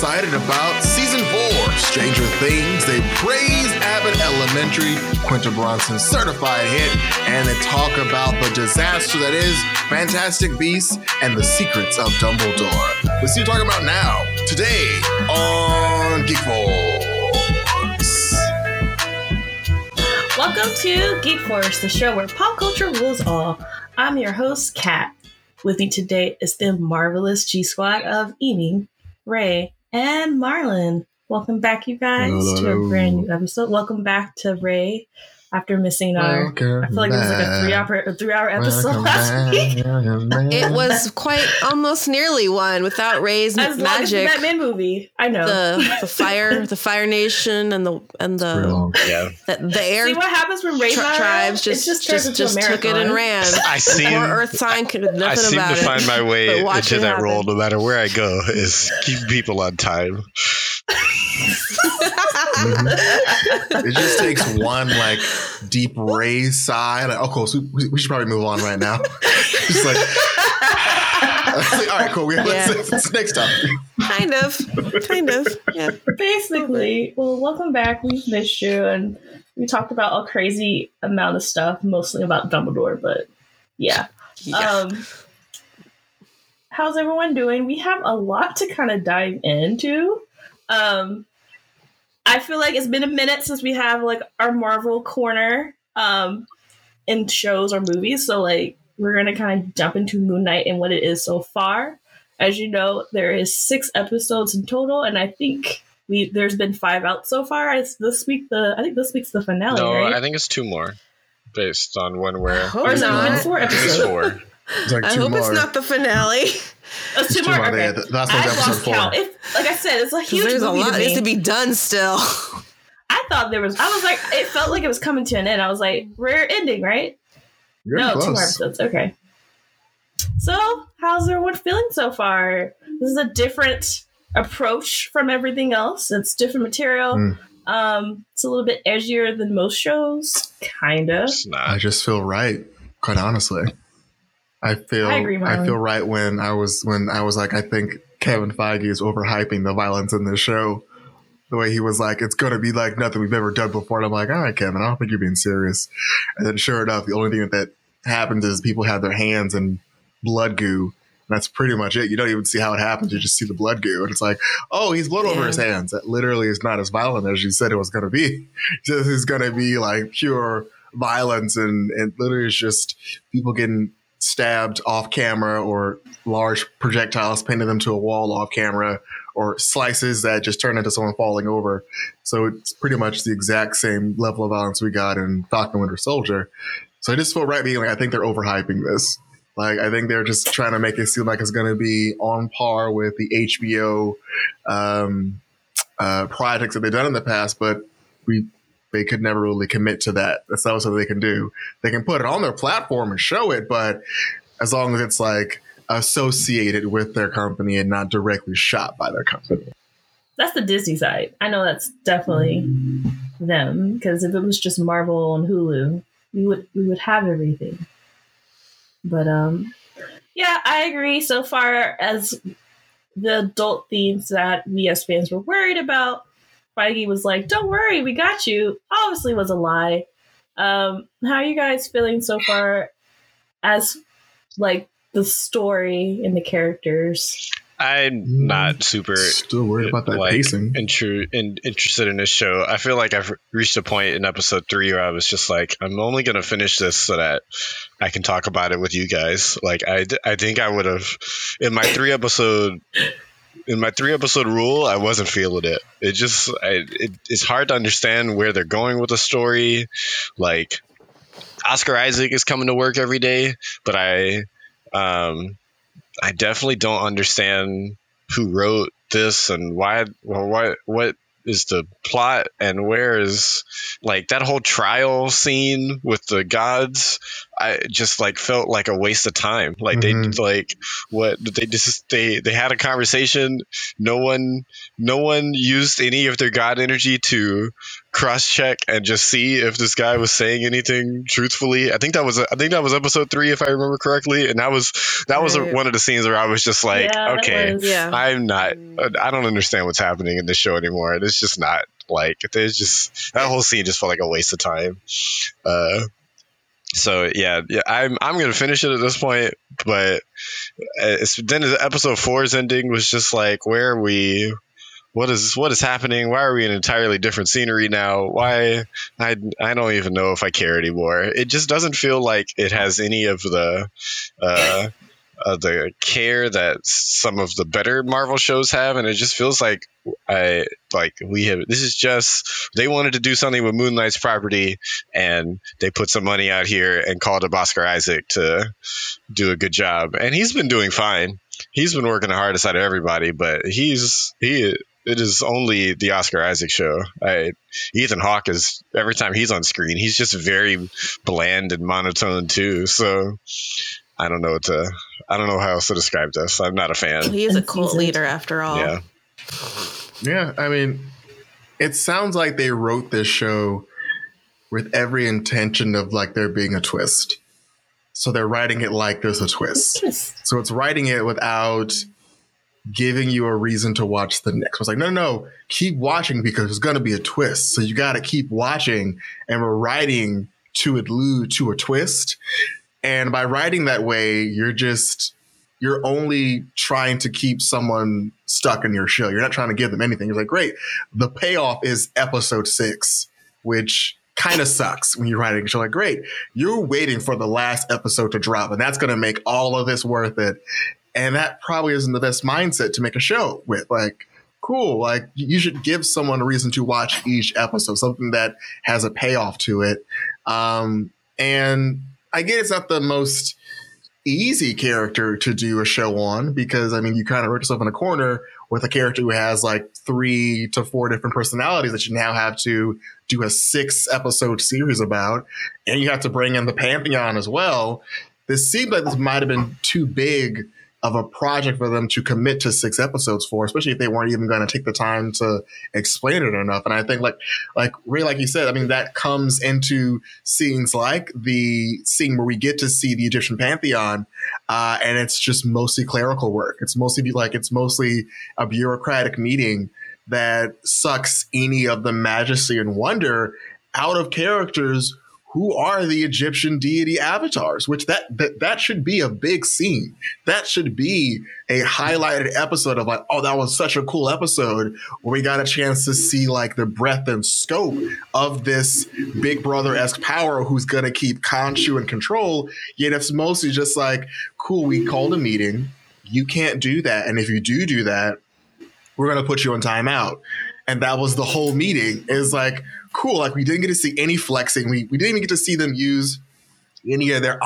excited about season four, Stranger Things. They praise Abbott Elementary, Quinta Brunson's certified hit, and they talk about the disaster that is Fantastic Beasts and the secrets of Dumbledore. Let's see talking about now, today on Geek Force. Welcome to Geek Force, the show where pop culture rules all. I'm your host, Kat. With me today is the marvelous G Squad of Amy, Ray, and Marlon. Welcome back, you guys, to a brand new episode. Welcome back to Ray after missing our. Welcome I feel like it was like a three hour a three hour episode Welcome last back, week. It was quite almost nearly one without Ray's As long as the magic. Batman movie. I know. The the fire, the Fire Nation, and the and Real the long. Yeah, the, the air See what happens when Ray's tri- tribes just just just just, took it and ran. I seem Poor Earth sign could do I nothing seem about to it. find my way into it that role no matter where I go. Is keep people on time. It just takes one like deep ray sigh. Like, oh, cool. So we, we should probably move on right now. just like, It's like, all right, cool. We have Yeah. let's, let's next topic. kind of, kind of. Yeah. Basically, well, welcome back. We've missed you, and we talked about a crazy amount of stuff, mostly about Dumbledore. But yeah, yeah. um, how's everyone doing? We have a lot to kind of dive into. Um, I feel like it's been a minute since we have like our Marvel corner um, in shows or movies. So like we're gonna kind of jump into Moon Knight and what it is so far. As you know, there is six episodes in total, and I think we there's been five out so far. It's this week the I think this week's the finale, No, right? I think it's two more, based on when I we're. or is it four I it's episodes? four. It's like I hope more. it's not the finale. Oh, it's It's two more. two more. Okay. Yeah, the last one's I episode lost four. count. If, like I said, it's a huge There's a lot to needs to be done still. I thought there was. I was like, it felt like it was coming to an end. I was like, we're ending, right? You're no, close. two more episodes. Okay. So, how's everyone feeling so far? This is a different approach from everything else. It's different material. Mm. Um, it's a little bit edgier than most shows, kinda. I just feel right, quite honestly. I feel I agree, Marlon. feel right when I was when I was like, I think Kevin Feige is overhyping the violence in this show. The way he was like, it's gonna be like nothing we've ever done before. And I'm like, all right, Kevin, I don't think you're being serious. And then sure enough, the only thing that happens is people have their hands in blood goo. And that's pretty much it. You don't even see how it happens. You just see the blood goo. And it's like, oh, he's blood over his hands. That literally is not as violent as you said it was going to be. This is going to be like pure violence. And, and literally it's just people getting stabbed off camera or large projectiles pinning them to a wall off camera or slices that just turn into someone falling over. So it's pretty much the exact same level of violence we got in Falcon Winter Soldier. So I just feel right being like, I think they're overhyping this. Like, I think they're just trying to make it seem like it's going to be on par with the HBO um, uh, projects that they've done in the past, but we they could never really commit to that. That's not what they can do. They can put it on their platform and show it, but as long as it's like associated with their company and not directly shot by their company. That's the Disney side. I know that's definitely them because if it was just Marvel and Hulu, we would we would have everything. But um, yeah, I agree. So far as the adult themes that we as fans were worried about, Feige was like, "Don't worry, we got you." Obviously, was a lie. Um, how are you guys feeling so far as like the story and the characters? I'm not super Still worried about that like pacing. intru- in, interested in this show. I feel like I've reached a point in episode three where I was just like, I'm only gonna finish this so that I can talk about it with you guys. Like I, d- I think I would have in my three episode in my three episode rule, I wasn't feeling it. It just I, it, it's hard to understand where they're going with the story. Like Oscar Isaac is coming to work every day, but I um I definitely don't understand who wrote this and why well, what what is the plot and where is like that whole trial scene with the gods i just like felt like a waste of time like Mhm. they like what they just they they had a conversation no one no one used any of their god energy to cross check and just see if this guy was saying anything truthfully. I think that was I think that was episode three if I remember correctly, and that was that was Right. one of the scenes where I was just like, Yeah, okay, was- Yeah. I'm not. I don't understand what's happening in this show anymore. It's just not like there's just that whole scene just felt like a waste of time. Uh, so yeah, yeah, I'm I'm gonna finish it at this point, but uh, it's then the episode four's ending was just like, where are we? What is what is happening? Why are we in entirely different scenery now? Why I I don't even know if I care anymore. It just doesn't feel like it has any of the uh, uh, the care that some of the better Marvel shows have, and it just feels like I like we have. This is just they wanted to do something with Moon Knight's property, and they put some money out here and called up Oscar Isaac to do a good job, and he's been doing fine. He's been working the hardest out of everybody, but he's he. It is only the Oscar Isaac show. I, Ethan Hawke is every time he's on screen, he's just very bland and monotone too. So I don't know what to. I don't know how else to describe this. I'm not a fan. He is a cult leader after all. Yeah. Yeah, I mean, it sounds like they wrote this show with every intention of like there being a twist. So they're writing it like there's a twist. So it's writing it without giving you a reason to watch the next. It's like, no, no, no, keep watching because there's going to be a twist. So you got to keep watching, and we're writing to allude to a twist. And by writing that way, you're just you're only trying to keep someone stuck in your show. You're not trying to give them anything. You're like, great. The payoff is episode six, which kind of sucks when you're writing a. Like, great. You're waiting for the last episode to drop, and that's going to make all of this worth it. And that probably isn't the best mindset to make a show with. Like, cool. Like, you should give someone a reason to watch each episode, something that has a payoff to it. Um, and I get it's not the most easy character to do a show on because I mean you kind of wrote yourself in a corner with a character who has like three to four different personalities that you now have to do a six episode series about, and you have to bring in the pantheon as well. This seemed like this might have been too big of a project for them to commit to six episodes for, especially if they weren't even going to take the time to explain it enough. And I think like like really like you said, I mean that comes into scenes like the scene where we get to see the Egyptian pantheon, uh, and it's just mostly clerical work. It's mostly like it's mostly a bureaucratic meeting that sucks any of the majesty and wonder out of characters who are the Egyptian deity avatars, which that, that that should be a big scene. That should be a highlighted episode of like, oh, that was such a cool episode where we got a chance to see like the breadth and scope of this big brother esque power who's gonna keep Khonshu in control. Yet it's mostly just like, cool, we called a meeting. You can't do that. And if you do do that, we're gonna put you on timeout. And that was the whole meeting. Is like, cool. Like we didn't get to see any flexing. We we didn't even get to see them use any of their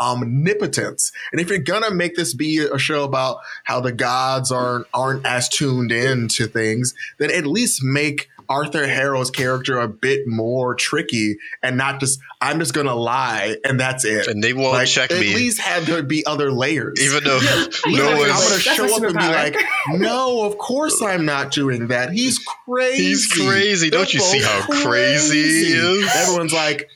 omnipotence. And if you're gonna make this be a show about how the gods aren't aren't as tuned in to things, then at least make Arthur Harrow's character a bit more tricky and not just I'm just gonna lie and that's it. And they won't Like, check at me, least have there be other layers. even though Yeah, no yeah, I'm one's. gonna show up and be like, no, of course I'm not doing that. He's crazy. He's crazy. They're Don't you see both how crazy he is? Everyone's like,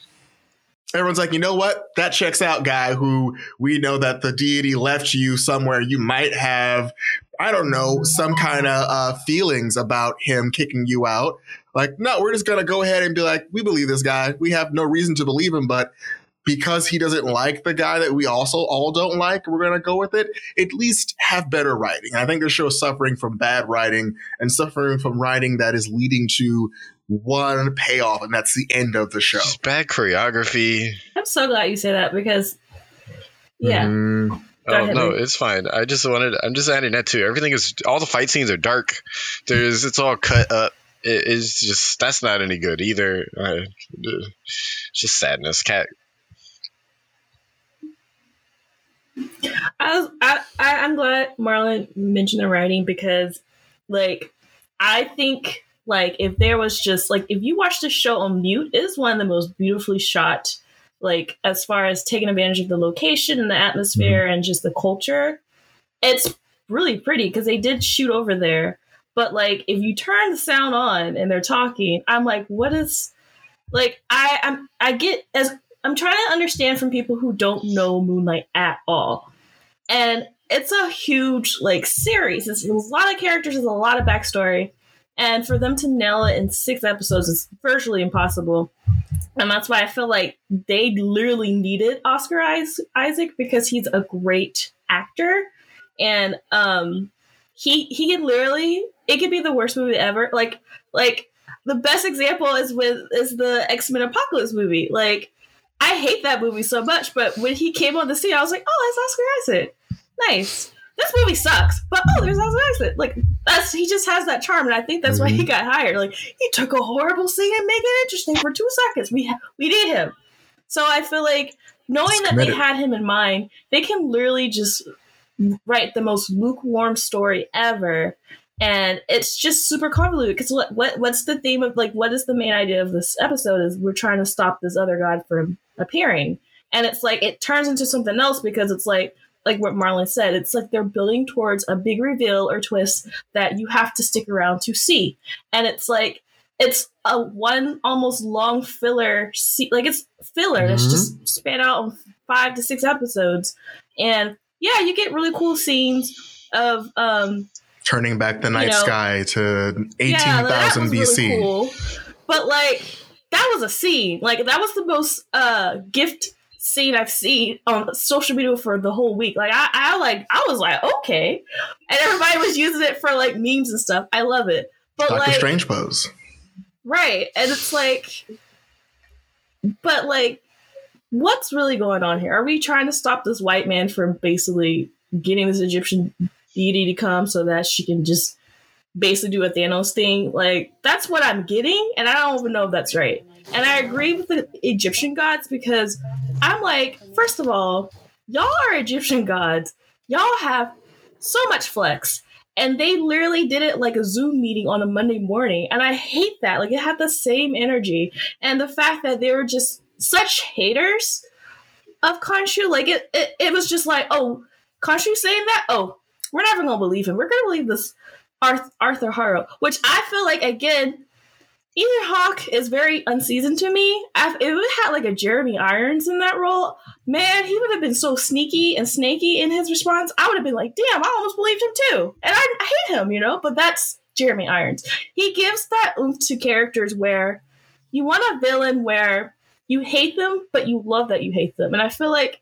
everyone's like, you know what? That checks out, guy. Who we know that the deity left you somewhere. You might have, I don't know, some kind of uh, feelings about him kicking you out. Like, no, we're just gonna go ahead and be like, we believe this guy. We have no reason to believe him, but because he doesn't like the guy that we also all don't like, we're going to go with it. At least have better writing. I think the show is suffering from bad writing and suffering from writing that is leading to one payoff, and that's the end of the show. Just bad choreography. I'm so glad you say that because, yeah, Mhm. Go oh ahead, no, Lee. it's fine. I just wanted. I'm just adding that too. Everything is. All the fight scenes are dark. There's. It's all cut up. It is just. That's not any good either. Uh, it's just sadness. Kat. I was, I, I I'm glad Marlon mentioned the writing because, like, I think like if there was just like if you watch the show on mute, it is one of the most beautifully shot. Like as far as taking advantage of the location and the atmosphere mm-hmm. and just the culture, it's really pretty because they did shoot over there. But like if you turn the sound on and they're talking, I'm like, what is like I I'm I get as I'm trying to understand from people who don't know Moon Knight at all. And it's a huge like series. It's a lot of characters, there's a lot of backstory. And for them to nail it in six episodes is virtually impossible. And that's why I feel like they literally needed Oscar Isaac because he's a great actor. And um he he can literally it could be the worst movie ever. Like like the best example is with is the X Men Apocalypse movie. Like I hate that movie so much, but when he came on the scene, I was like, oh, that's Oscar Isaac. Nice. This movie sucks, but oh, there's Oscar Isaac. Like that's he just has that charm, and I think that's mm-hmm. why he mm-hmm. got hired. Like he took a horrible scene and made it interesting for two seconds. We we need him. So I feel like knowing that they had him in mind, they can literally just write the most lukewarm story ever and it's just super convoluted because what, what what's the theme of like what is the main idea of this episode is we're trying to stop this other god from appearing and it's like it turns into something else because it's like like what marlon said it's like they're building towards a big reveal or twist that you have to stick around to see and it's like it's a one almost long filler se- like it's filler mm-hmm. that's just span out on five to six episodes and yeah you get really cool scenes of um turning back the night you know, sky to 18,000 yeah, BC. Really cool. But like that was a scene. Like that was the most uh gift scene I've seen on social media for the whole week. Like I, I like I was like, okay. And everybody was using it for like memes and stuff. I love it. But Doctor like Strange pose. Right. And it's like but like what's really going on here? Are we trying to stop this white man from basically getting this Egyptian deity to come so that she can just basically do a Thanos thing. Like that's what I'm getting, and I don't even know if that's right. And I agree with the Egyptian gods because I'm like, first of all, y'all are Egyptian gods. Y'all have so much flex. And they literally did it like a Zoom meeting on a Monday morning. And I hate that. Like it had the same energy. And the fact that they were just such haters of Khonshu, like it, it, it was just like, oh, Khonshu saying that? Oh, we're never gonna believe him. We're gonna believe this Arthur, Arthur Harrow, which I feel like again, Ethan Hawke is very unseasoned to me. If it had like a Jeremy Irons in that role, man, he would have been so sneaky and snaky in his response. I would have been like, damn, I almost believed him too. And I, I hate him, you know, but that's Jeremy Irons. He gives that oomph to characters where you want a villain where you hate them, but you love that you hate them. And I feel like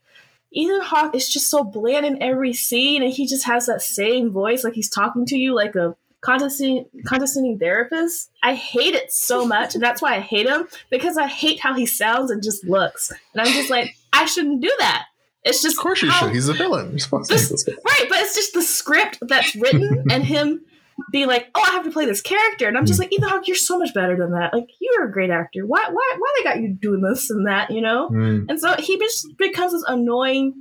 Ethan Hawke is just so bland in every scene, and he just has that same voice, like he's talking to you like a condescending, condescending therapist. I hate it so much, and that's why I hate him because I hate how he sounds and just looks. And I'm just like, I shouldn't do that. It's just of course you should. He's a villain. This, right, but it's just the script that's written and him being like, "Oh, I have to play this character," and I'm just like, Ethan Hawke, you're so much better than that. Like, you're a great actor. Why, why, why they got you doing this and that? You know? Mm. And so he just becomes this annoying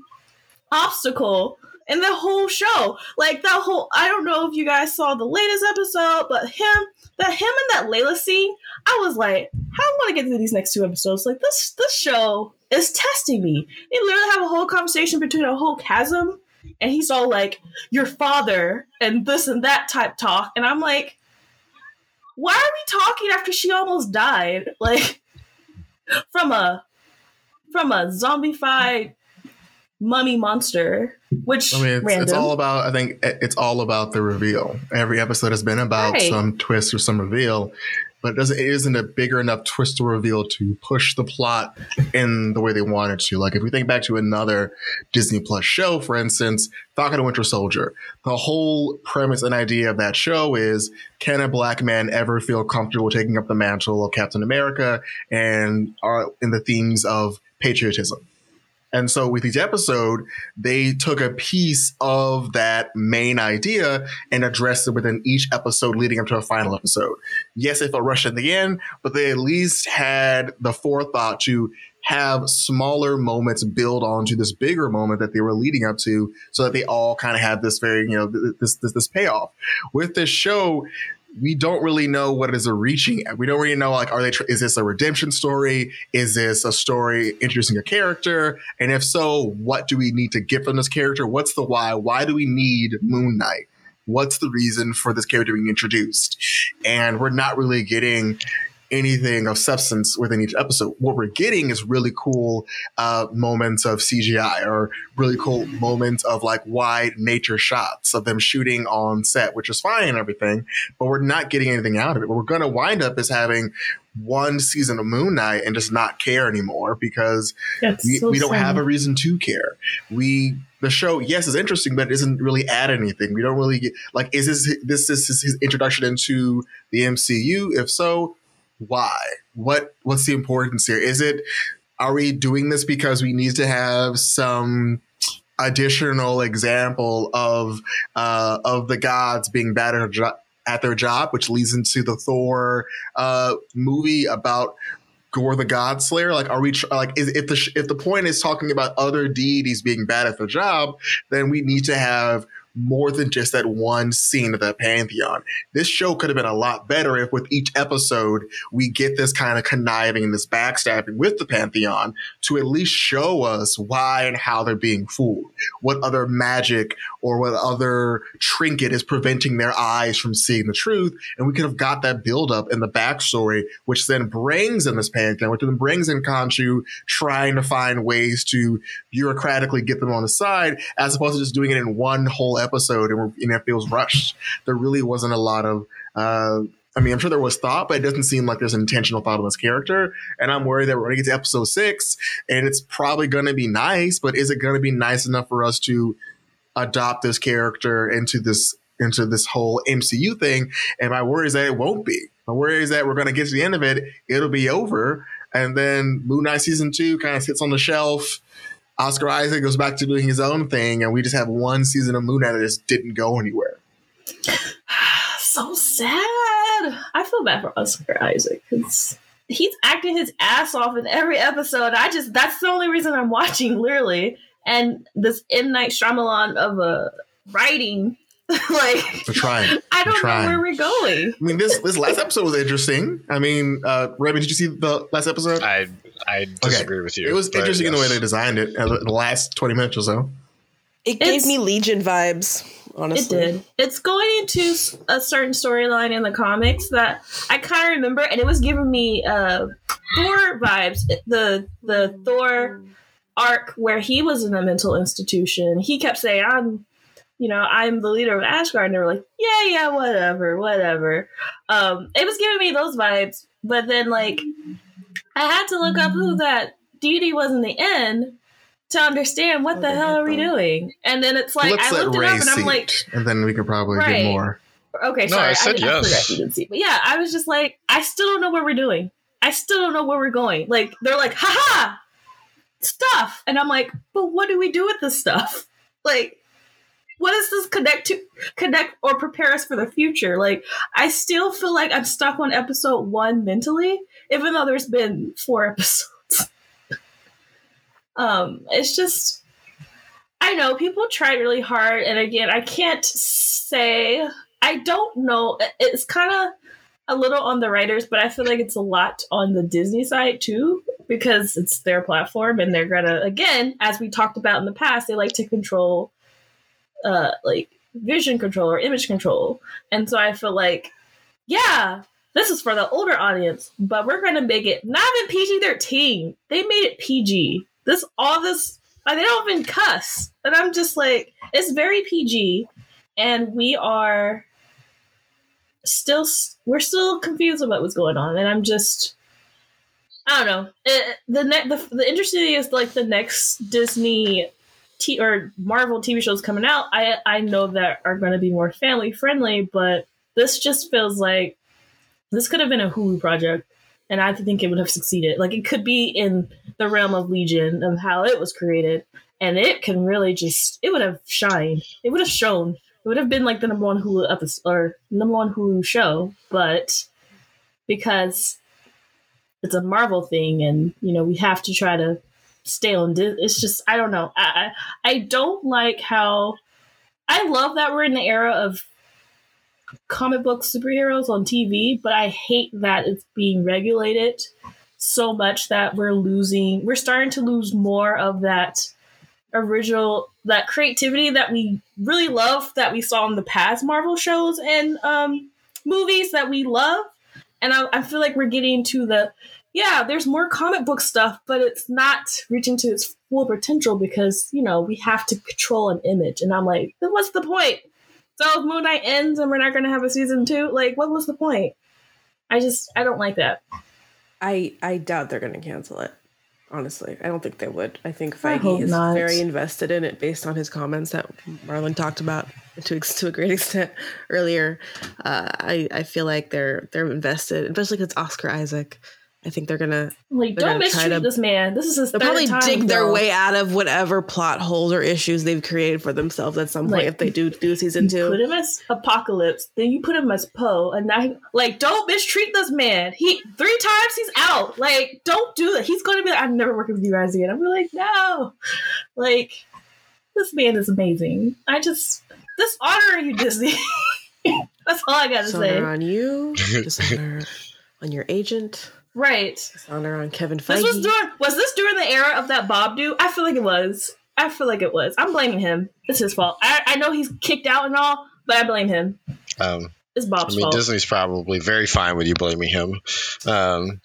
obstacle in the whole show. Like that whole. I don't know if you guys saw the latest episode, but him, that him and that Layla scene, I was like, how am I want to get through these next two episodes. Like this, this show is testing me. They literally have a whole conversation between a whole chasm and he's all like, "Your father," and this and that type talk, and I'm like, "Why are we talking after she almost died? Like from a from a zombified mummy monster." Which I mean, it's, it's, all about. I think it's all about the reveal. Every episode has been about right. some twist or some reveal, but it doesn't it isn't a bigger enough twist or reveal to push the plot in the way they wanted to. Like if we think back to another Disney Plus show, for instance, Falcon and Winter Soldier, the whole premise and idea of that show is can a black man ever feel comfortable taking up the mantle of Captain America and are in the themes of patriotism? And so with each episode, they took a piece of that main idea and addressed it within each episode leading up to a final episode. Yes, it felt rushed in the end, but they at least had the forethought to have smaller moments build onto this bigger moment that they were leading up to so that they all kind of had this very, you know, this, this, this payoff. With this show, we don't really know what is a reaching at. We don't really know like are they tr- is this a redemption story? Is this a story introducing a character? And if so, what do we need to get from this character? What's the why? Why do we need Moon Knight? what's the reason for this character being introduced? And we're not really getting anything of substance within each episode. What we're getting is really cool uh, moments of CGI or really cool moments of like wide nature shots of them shooting on set, which is fine and everything, but we're not getting anything out of it. What we're going to wind up is having one season of Moon Knight and just not care anymore because That's we, so we don't sad. have a reason to care. We the show, yes, is interesting, but it doesn't really add anything. We don't really get like is this this is his introduction into the MCU? If so, why? What what's the importance here? Is it are we doing this because we need to have some additional example of uh, of the gods being bad at their, job, which leads into the Thor uh, movie about Gorr the God Slayer? Like, are we tr- like is, if the sh- if the point is talking about other deities being bad at their job, then we need to have more than just that one scene of that pantheon. This show could have been a lot better if with each episode we get this kind of conniving, this backstabbing with the pantheon to at least show us why and how they're being fooled. What other magic or what other trinket is preventing their eyes from seeing the truth. And we could have got that buildup in the backstory, which then brings in this pantheon, which then brings in Khonshu trying to find ways to bureaucratically get them on the side, as opposed to just doing it in one whole episode and, we're, and it feels rushed. There really wasn't a lot of uh, I mean, I'm sure there was thought, but it doesn't seem like there's an intentional thought on this character. And I'm worried that we're going to get to episode six and it's probably going to be nice, but is it going to be nice enough for us to adopt this character into this into this whole MCU thing? And my worry is that it won't be. My worry is that we're going to get to the end of it, it'll be over, and then Moon Knight season two kind of sits on the shelf. Oscar Isaac goes back to doing his own thing, and we just have one season of Moon Knight that just didn't go anywhere. so sad. I feel bad for Oscar Isaac because he's acting his ass off in every episode. I just that's the only reason I'm watching, literally. And this M Night Shyamalan of a writing, like We're trying. I don't know where we're going. I mean, this this last episode was interesting. I mean, uh, Raymond, did you see the last episode? I I disagree with you. it was but interesting in the way they designed it uh, the last 20 minutes or so. It gave It's- me Legion vibes, honestly. It did. It's going into a certain storyline in the comics that I kind of remember, and it was giving me uh, Thor vibes. The the Thor arc where he was in a mental institution. He kept saying, "I'm." You know, I'm the leader of Asgard, and they were like, "Yeah, yeah, whatever, whatever." Um, it was giving me those vibes, but then like, I had to look up who that deity was in the end to understand what the hell are we doing. And then it's like Let's I let looked it Ray up, and I'm like, and then we could probably Right. get more. Okay, No, sorry. I said didn't- yes. forgot you didn't see. But yeah, I was just like, I still don't know what we're doing. I still don't know where we're going. Like they're like, haha, stuff, and I'm like, but what do we do with this stuff? Like, what does this connect to? Connect or prepare us for the future? Like, I still feel like I'm stuck on episode one mentally, even though there's been four episodes. um, it's just. I know people tried really hard, and again, I can't say I don't know. It's kind of a little on the writers, but I feel like it's a lot on the Disney side too, because it's their platform and they're gonna again, as we talked about in the past, they like to control uh like vision control or image control. And so I feel like, yeah, this is for the older audience, but we're gonna make it not even PG thirteen. They made it PG. This all this like, they don't even cuss. And I'm just like, it's very PG, and we are still we're still confused about what's going on, and I'm just I don't know. It, the, ne- the the interesting thing is like the next Disney or Marvel TV shows coming out. I I know that are going to be more family friendly, but this just feels like this could have been a Hulu project, and I think it would have succeeded. Like it could be in the realm of Legion of how it was created, and it can really just it would have shined. It would have shown. It would have been like the number one Hulu episode or number one Hulu show, but because it's a Marvel thing, and you know we have to try to Dis- it's just I don't know. I I, I don't like how. I love that we're in the era of comic book superheroes on TV, but I hate that it's being regulated so much that we're losing. We're starting to lose more of that original that creativity that we really love that we saw in the past Marvel shows and um, movies that we love. And I, I feel like we're getting to the yeah, there's more comic book stuff, but it's not reaching to its full potential because you know we have to control an image. And I'm like, then what's the point? So if Moon Knight ends and we're not going to have a season two, like, what was the point? I just I don't like that. I I doubt they're going to cancel it. Honestly, I don't think they would. I think I Feige is not. very invested in it based on his comments that Marlon talked about to to a great extent earlier. Uh, I I feel like they're they're invested, especially because Oscar Isaac. I think they're gonna Like, They're don't gonna mistreat to- this man. This is his they'll third probably time, dig their way out of whatever plot holes or issues they've created for themselves at some point Like, if they do do season two. put him as Apocalypse, then you put him as Poe, and now, he- like, don't mistreat this man. He three times he's out. Like, don't do that. He's going to be like, I'm never working with you guys again. I'm like, no, like, this man is amazing. I just dishonor you, Disney. That's all I gotta say. Dishonor on you, dishonor on your agent, Right. dishonor on Kevin Feige. This was during. Was this during the era of that Bob dude? I feel like it was. I feel like it was. I'm blaming him. It's his fault. I, I know he's kicked out and all, but I blame him. Um, It's I Bob's mean, fault. Disney's probably very fine with you blaming him, um,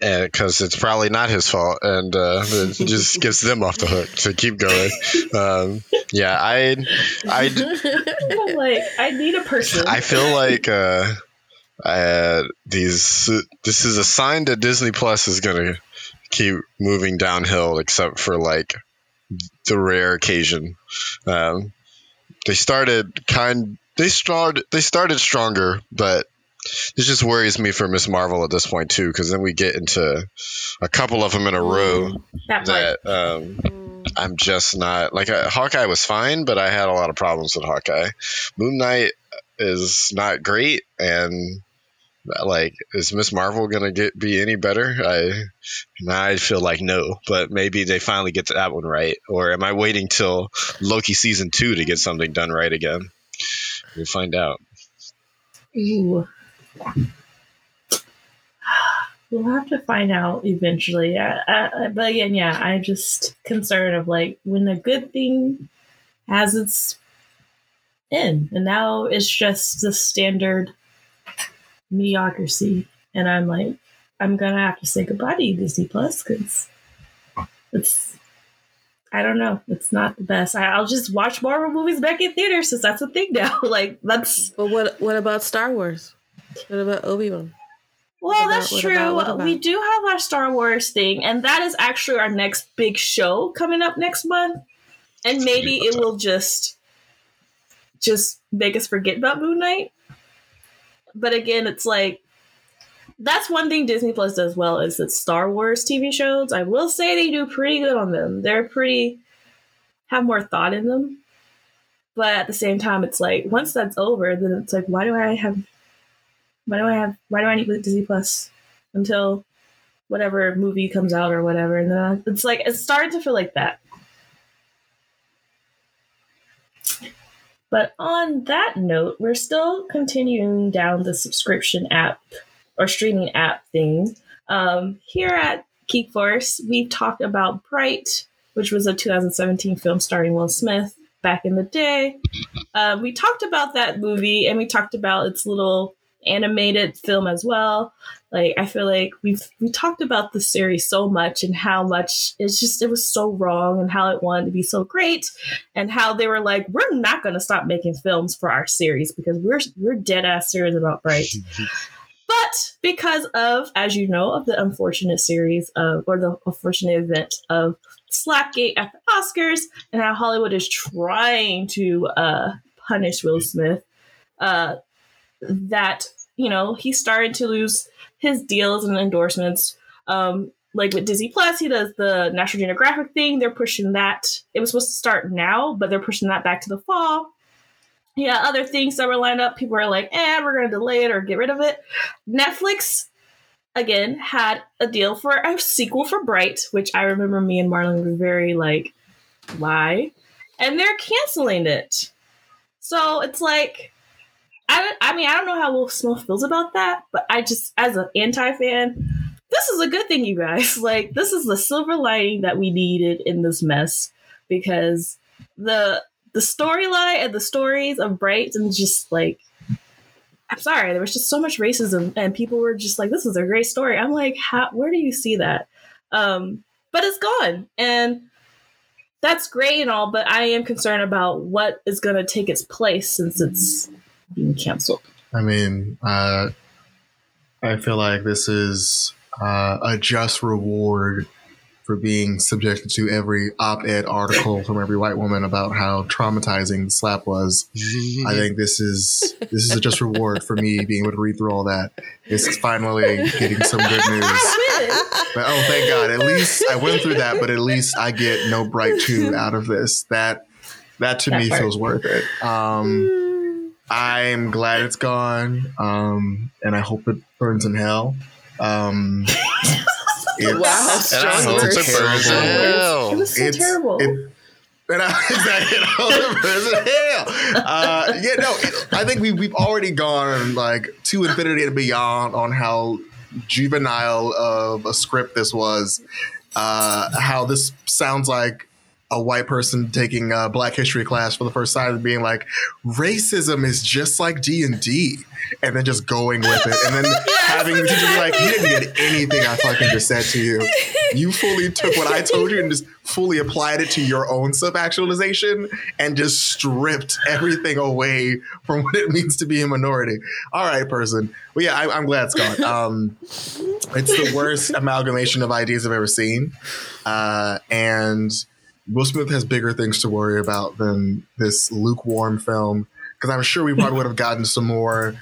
because it's probably not his fault, and uh, it just gets them off the hook to keep going. Um, yeah, I, I, I'm like, I need a person. I feel like uh, uh, these. This is a sign that Disney Plus is gonna keep moving downhill, except for like the rare occasion. Um, they started kind. They started. They started stronger, but this just worries me for Miss Marvel at this point too, because then we get into a couple of them in a row that that um, I'm just not like uh, Hawkeye was fine, but I had a lot of problems with Hawkeye. Moon Knight is not great, and like is Miss Marvel gonna get be any better? I I feel like no, but maybe they finally get that one right, or am I waiting till Loki season two to get something done right again? We'll find out. Ooh. We'll have to find out eventually. I, but again, yeah, I'm just concerned of like when a good thing has its end, and now it's just the standard mediocrity, and I'm like, I'm gonna have to say goodbye to you, Disney Plus, because it's. I don't know. It's not the best. I, I'll just watch Marvel movies back in theaters since that's a thing now. like that's But what what about Star Wars? What about Obi Wan? Well, about- that's what true. about- what about? We do have our Star Wars thing, and that is actually our next big show coming up next month. And maybe it will just just make us forget about Moon Knight. But again, it's like that's one thing Disney Plus does well is that Star Wars TV shows. I will say they do pretty good on them. They're pretty have more thought in them. But at the same time, it's like once that's over, then it's like, why do I have why do I have why do I need Disney Plus until whatever movie comes out or whatever? And then it's like it starting to feel like that. But on that note, we're still continuing down the subscription app or streaming app thing. Um, here at Geek Force, we've talked about Bright, which was a 2017 film starring Will Smith back in the day. Um, we talked about that movie and we talked about its little animated film as well. Like I feel like we've we talked about the series so much and how much it's just it was so wrong and how it wanted to be so great and how they were like we're not going to stop making films for our series because we're we're dead ass serious about Bright. But because of, as you know, of the unfortunate series of, or the unfortunate event of Slapgate at the Oscars, and how Hollywood is trying to uh, punish Will Smith, uh, that you know he started to lose his deals and endorsements. Um, like with Disney Plus, he does the National Geographic thing. They're pushing that. It was supposed to start now, but they're pushing that back to the fall yeah, other things that were lined up, people are like, eh, we're going to delay it or get rid of it. Netflix, again, had a deal for a sequel for Bright, which I remember me and Marlon were very like, why? And they're canceling it. So it's like, I, I mean, I don't know how Will Smith feels about that, but I just, as an anti fan, this is a good thing, you guys. Like, this is the silver lining that we needed in this mess. because the the storyline and the stories of Bright and just like I'm sorry, there was just so much racism and people were just like, this is a great story. I'm like, how where do you see that? Um, but it's gone. And that's great and all, but I am concerned about what is gonna take its place since it's being canceled. I mean, uh, I feel like this is uh, a just reward for being subjected to every op-ed article from every white woman about how traumatizing the slap was. I think this is this is a just reward for me being able to read through all that. It's finally getting some good news. But oh, thank God! At least I went through that, but at least I get no bright two out of this. That that to That me part. feels worth it. Um, I'm glad it's gone, um, and I hope it burns in hell. Um, it's- Wow, it's strong I hope words. it burns in hell. It was so it's- terrible. it- and I, exactly, it burns in hell. Uh, yeah, no, it- I think we we've already gone like to infinity and beyond on how juvenile of a script this was. Uh, how this sounds like a white person taking a Black History class for the first time and being like, racism is just like D and D, and then just going with it, and then having the teacher be like, "You didn't get anything I fucking just said to you. You fully took what I told you and just fully applied it to your own self actualization, and just stripped everything away from what it means to be a minority." All right, person. Well, yeah, I, I'm glad it's. Um, it's the worst amalgamation of ideas I've ever seen, uh, and Will Smith has bigger things to worry about than this lukewarm film. Because I'm sure we probably would have gotten some more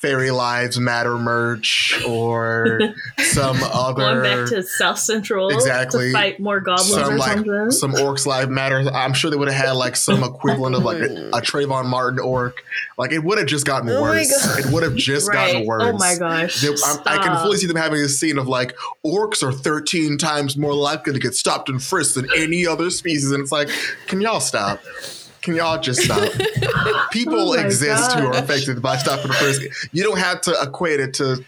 Fairy Lives Matter merch or some other Going back to South Central Exactly. to fight more goblins some or like something. some Orcs Live Matter. I'm sure they would have had like some equivalent of like a, a Trayvon Martin orc. Like it would have just gotten Oh worse. It would have just gotten worse. Oh my gosh. They- I can fully see them having a scene of like orcs are 13 times more likely to get stopped and frisked than any other species, and it's like, can y'all stop? Can y'all just stop? People Oh exist who are affected by stop and frisk. You don't have to equate it to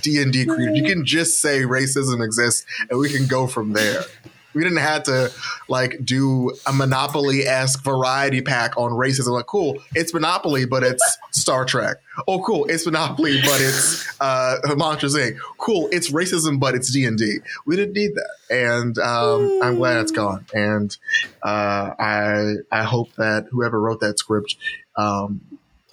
D and D creatures. You can just say racism exists, and we can go from there. We didn't have to like do a Monopoly esque variety pack on racism. Like, cool, it's Monopoly, but it's Star Trek. Oh, cool, it's Monopoly, but it's uh, Monsters Inc. Cool, it's racism, but it's D and D. We didn't need that, and um, I'm glad it's gone. And uh, I I hope that whoever wrote that script um,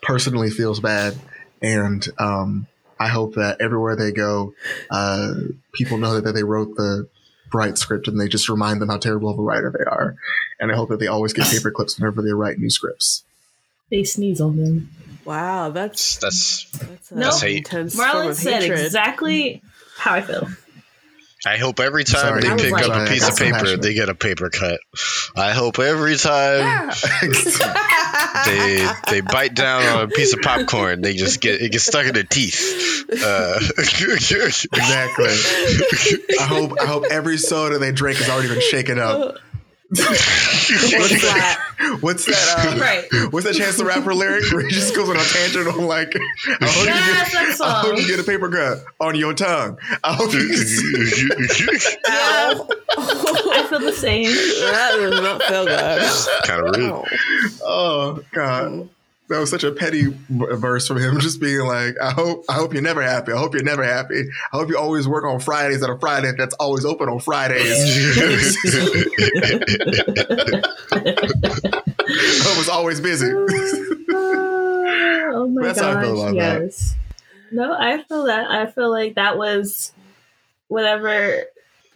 personally feels bad, and um, I hope that everywhere they go, uh, people know that, that they wrote the Bright script and they just remind them how terrible of a writer they are. And I hope that they always get paper clips whenever they write new scripts. they sneeze on them. Wow, that's That's that's a No. hate. intense Marlon said hatred. exactly how I feel. I hope every time Sorry, they pick like- up a piece of paper, they get a paper cut. I hope every time they they bite down on a piece of popcorn, they just get it gets stuck in their teeth. Uh, exactly. I hope I hope every soda they drink has already been shaken up. What's that? What's that? Uh, Right. What's that Chance the Rapper lyric where he just goes on a tangent on like, I hope, Yes, you, get, I hope you get a paper cut on your tongue. I hope you Yeah, I feel the same. that does not feel good. kind of rude. Oh. Oh God, that was such a petty verse from him, just being like, "I hope, I hope you're never happy. I hope you're never happy. I hope you always work on Fridays at a Friday that's always open on Fridays. I hope it's always busy." oh my That's how I feel gosh, about that. yes. No, I feel that. I feel like that was whatever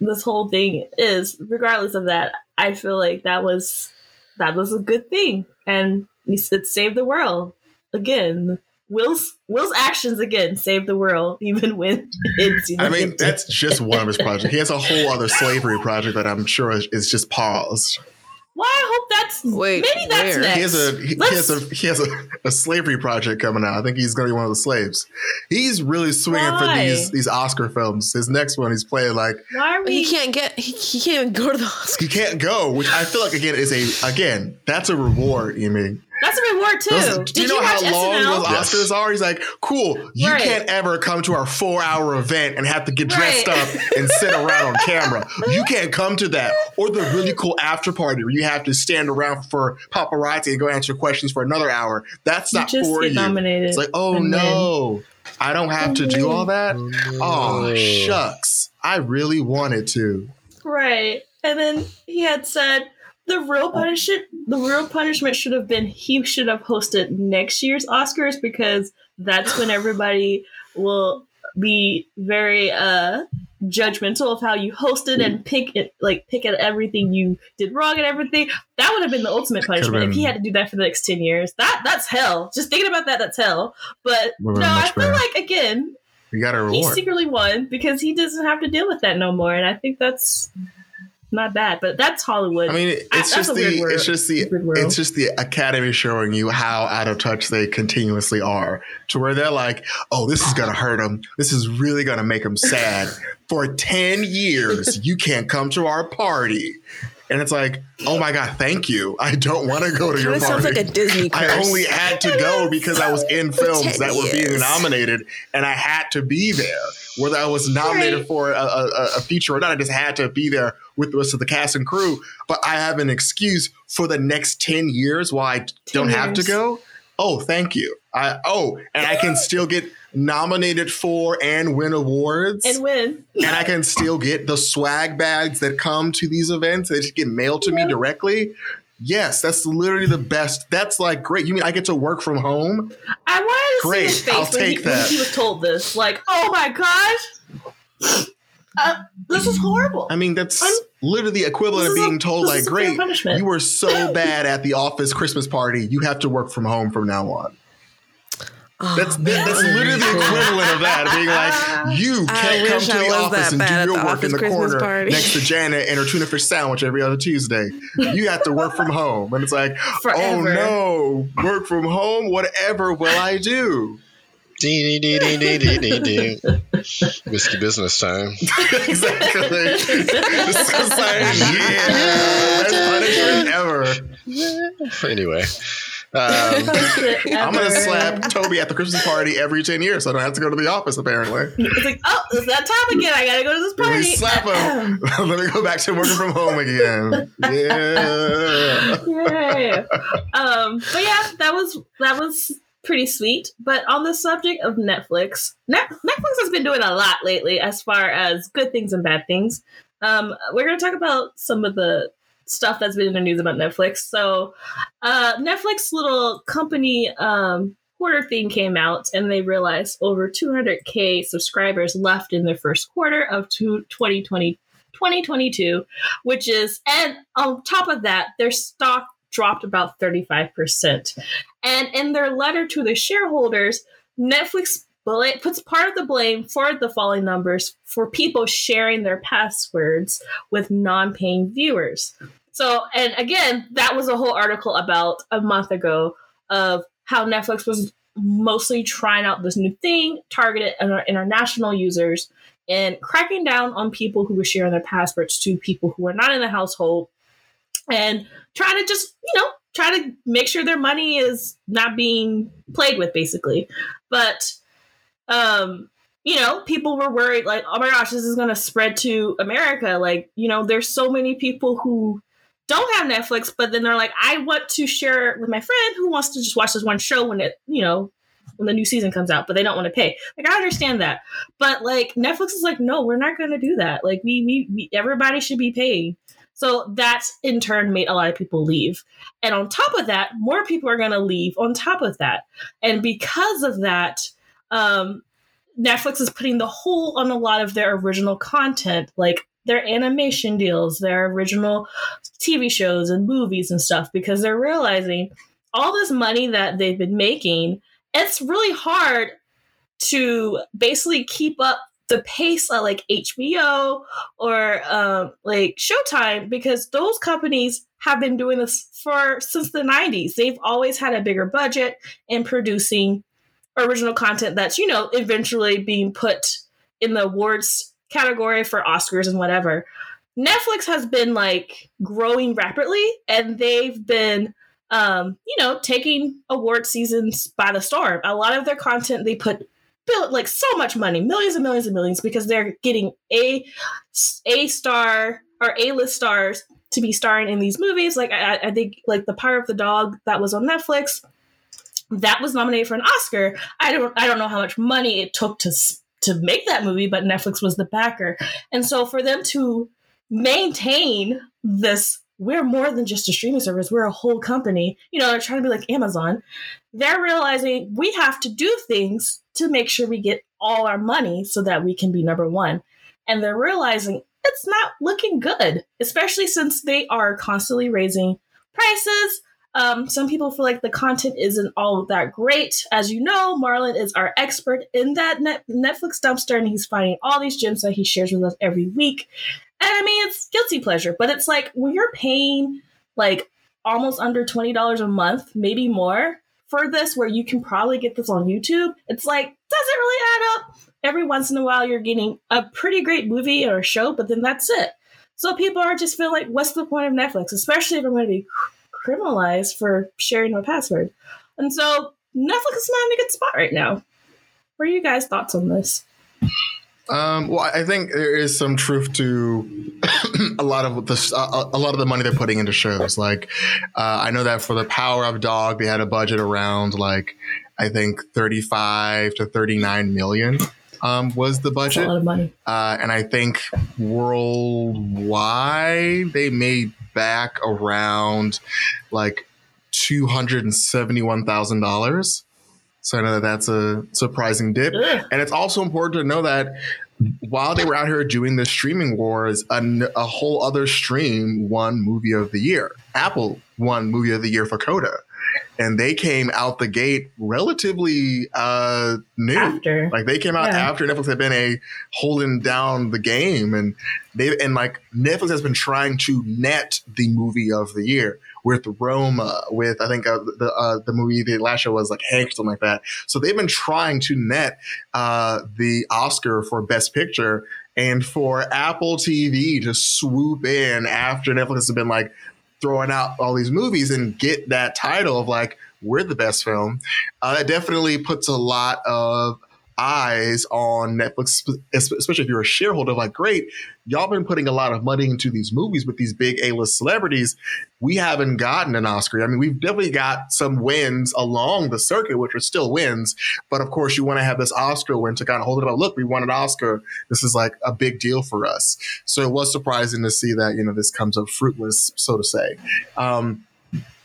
this whole thing is, regardless of that, I feel like that was that was a good thing. And it "Save the world. Again. Will's Will's actions again save the world, even when it's I mean, that's just one of his projects. He has a whole other slavery project that I'm sure is, is just paused. Well, I hope that's Wait, maybe that's where? next. He has a he, he has a he has a, a slavery project coming out. I think he's going to be one of the slaves. He's really swinging for these these Oscar films. His next one, he's playing like Why are we? He can't get. He, he can't even go to the Oscars. he can't go, which I feel like again is a again that's a reward. You mean That's a reward part too. Those- Did do you know watch how long SNL? those Oscars are? He's like, cool. You Right. can't ever come to our four-hour event and have to get dressed Right. up and sit around on camera. You can't come to that. Or the really cool after party where you have to stand around for paparazzi and go answer questions for another hour. That's You not just for get you. nominated. It's like, oh and no, I don't have to do all that. Oh shucks, I really wanted to. Right. And then he had said the real punishment the real punishment should have been he should have hosted next year's Oscars because that's when everybody will be very uh judgmental of how you hosted and pick it like pick at everything you did wrong and everything. That would have been the ultimate punishment if he had to do that for the next ten years. That that's hell. Just thinking about that, that's hell. But no, I feel better. like again, You got a he secretly won because he doesn't have to deal with that no more, and I think that's not bad. But that's Hollywood. I mean, it- I- it's that's just the, it's just the it's just the academy showing you how out of touch they continuously are to where they're like, "Oh, this is gonna hurt them. This is really gonna make them sad. For ten years, you can't come to our party." And it's like, "Oh my god, thank you. I don't want to go to your of sounds like a Disney curse. I only had to go because I was in films that were being nominated, and I had to be there. Whether I was nominated Right. for a, a, a feature or not, I just had to be there with the rest of the cast and crew. But I have an excuse for the next ten years why I don't have to go. Oh, thank you. I oh, and I can still get nominated for and win awards and win. and I can still get the swag bags that come to these events. They just get mailed to me directly. Yes, that's literally the best. That's like great. You mean I get to work from home? I wanted to Great, see his face I'll when, he, take when that. he was told this. Like, oh my gosh, uh, this is horrible. I mean, that's I'm- literally the equivalent of is a- being told, like, is a fair great, you were so bad at the office Christmas party, you have to work from home from now on. Oh, That's man, that's literally the equivalent of that. Being like, you can't come to the office and do your work in the Christmas corner party. next to Janet and her tuna fish sandwich every other Tuesday. You have to work from home. And it's like, oh no, work from home? Whatever will I do? Dee, dee, dee, dee, dee, dee, dee. Whiskey business time. exactly. This is like, yeah, best punishment ever. Anyway, um, I'm gonna slap Toby at the Christmas party every ten years, so I don't have to go to the office. Apparently, It's like, oh, it's that time again. I gotta go to this party. Let me slap him. Let me go back to working from home again. Yeah. Yay. Um, but yeah, that was that was pretty sweet. But on the subject of Netflix, Net- Netflix has been doing a lot lately as far as good things and bad things. Um, we're gonna talk about some of the stuff that's been in the news about Netflix. So, uh, Netflix little company um, quarter thing came out, and they realized over 200k subscribers left in their first quarter of two- 2020 2022 which is and on top of that their stock dropped about 35% and in their letter to the shareholders netflix bla- puts part of the blame for the falling numbers for people sharing their passwords with non-paying viewers so and again that was a whole article about a month ago of how netflix was mostly trying out this new thing targeted at our international users and cracking down on people who were sharing their passwords to people who were not in the household and trying to just, you know, try to make sure their money is not being played with basically. But um you know, people were worried like, "Oh my gosh, this is going to spread to America." Like, you know, there's so many people who don't have Netflix, but then they're like, "I want to share it with my friend who wants to just watch this one show when it, you know, when the new season comes out, but they don't want to pay." Like, I understand that. But like Netflix is like, no, we're not going to do that. Like we, we, we, everybody should be paying. So that in turn made a lot of people leave. And on top of that, more people are going to leave on top of that. And because of that, um, Netflix is putting the whole on a lot of their original content, like their animation deals, their original TV shows and movies and stuff, because they're realizing all this money that they've been making, it's really hard to basically keep up the pace of like HBO or um, like Showtime because those companies have been doing this for since the 90s. They've always had a bigger budget in producing original content that's, you know, eventually being put in the awards category for Oscars and whatever. Netflix has been like growing rapidly and they've been um, you know, taking award seasons by the storm. A lot of their content they put built like so much money, millions and millions and millions, because they're getting a a star or a list stars to be starring in these movies. Like I, I think like the Power of the Dog that was on Netflix, that was nominated for an Oscar. I don't I don't know how much money it took to to make that movie, but Netflix was the backer, and so for them to maintain this we're more than just a streaming service. We're a whole company. You know, they're trying to be like Amazon. They're realizing we have to do things to make sure we get all our money so that we can be number one. And they're realizing it's not looking good, especially since they are constantly raising prices. Um, some people feel like the content isn't all that great. As you know, Marlon is our expert in that net- Netflix dumpster, and he's finding all these gems that he shares with us every week. And I mean, it's guilty pleasure, but it's like when you're paying like almost under $20 a month, maybe more for this, where you can probably get this on YouTube, it's like, does it really add up? Every once in a while, you're getting a pretty great movie or show, but then that's it. So people are just feeling like, what's the point of Netflix, especially if I'm going to be criminalized for sharing my password? And so Netflix is not in a good spot right now. What are you guys' thoughts on this? Um, well, I think there is some truth to a lot of the uh, a lot of the money they're putting into shows. Like, uh, I know that for the Power of Dog, they had a budget around like I think thirty five to thirty nine million. Um, was the budget? That's a lot of money. Uh, and I think worldwide they made back around like two hundred and seventy one thousand dollars. So I know that that's a surprising dip. Ugh. And it's also important to know that while they were out here doing the streaming wars, a, a whole other stream won movie of the year. Apple won movie of the year for Coda. And they came out the gate relatively uh, new. After. Like they came out Yeah. after Netflix had been a holding down the game, and they and like Netflix has been trying to net the movie of the year with Roma, with I think uh, the uh, the movie the last show was like Hank, something like that. So they've been trying to net uh, the Oscar for Best Picture, and for Apple TV to swoop in after Netflix has been like throwing out all these movies and get that title of like we're the best film. Uh, that definitely puts a lot of eyes on Netflix, especially if you're a shareholder. Like, great, y'all been putting a lot of money into these movies with these big A-list celebrities. We haven't gotten an Oscar. I mean, we've definitely got some wins along the circuit, which are still wins. But of course, you want to have this Oscar win to kind of hold it up. Look, we won an Oscar. This is like a big deal for us. So it was surprising to see that you know this comes up fruitless, so to say. Um,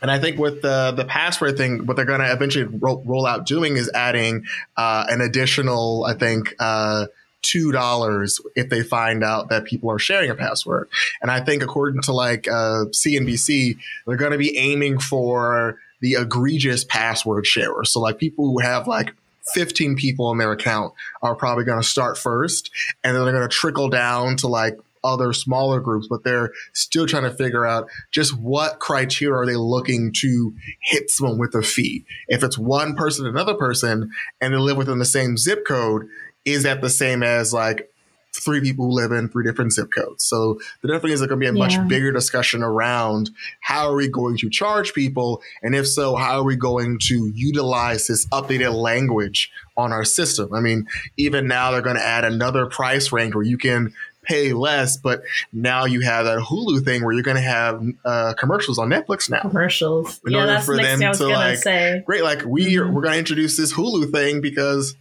and I think with the the password thing, what they're going to eventually ro- roll out doing is adding uh, an additional, I think, uh, two dollars if they find out that people are sharing a password. And I think according to like uh, CNBC, they're going to be aiming for the egregious password sharer. So like people who have like 15 people in their account are probably going to start first, and then they're going to trickle down to like other smaller groups, but they're still trying to figure out just what criteria are they looking to hit someone with a fee. If it's one person, another person, and they live within the same zip code, is that the same as like three people who live in three different zip codes? So there definitely is going to be a much Yeah. bigger discussion around how are we going to charge people, and if so, how are we going to utilize this updated language on our system? I mean, even now they're going to add another price range where you can pay less, but now you have that Hulu thing where you're going to have uh, commercials on Netflix now. Commercials. In yeah, order that's for them I was to, like, say. Great, like we Mhm. we're going to introduce this Hulu thing because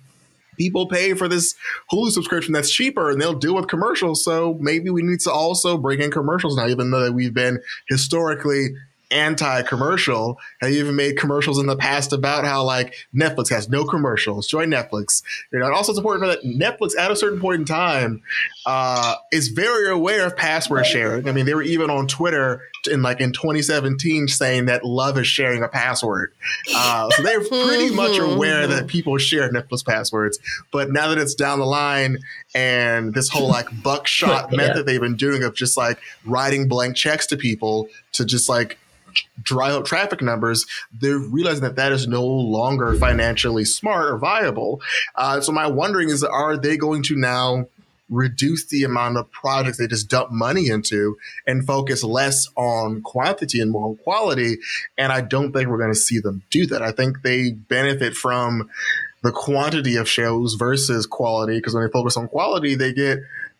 people pay for this Hulu subscription that's cheaper, and they'll deal with commercials. So maybe we need to also bring in commercials now, even though that we've been historically anti-commercial. Have you even made commercials in the past about how like netflix has no commercials? Join netflix. You know and also it's important to that. Netflix at a certain point in time uh, is very aware of password sharing. I mean they were even on twitter in like in 2017 saying that love is sharing a password. Uh, so they're pretty much aware that people share netflix passwords. But now that it's down the line and this whole like buckshot Yeah. method they've been doing of just like writing blank checks to people to just like drive up traffic numbers, they're realizing that that is no longer financially smart or viable. Uh, so my wondering is, are they going to now reduce the amount of projects they just dump money into and focus less on quantity and more on quality. And I don't think we're going to see them do that. I think they benefit from the quantity of shows versus quality because when they focus on quality, they get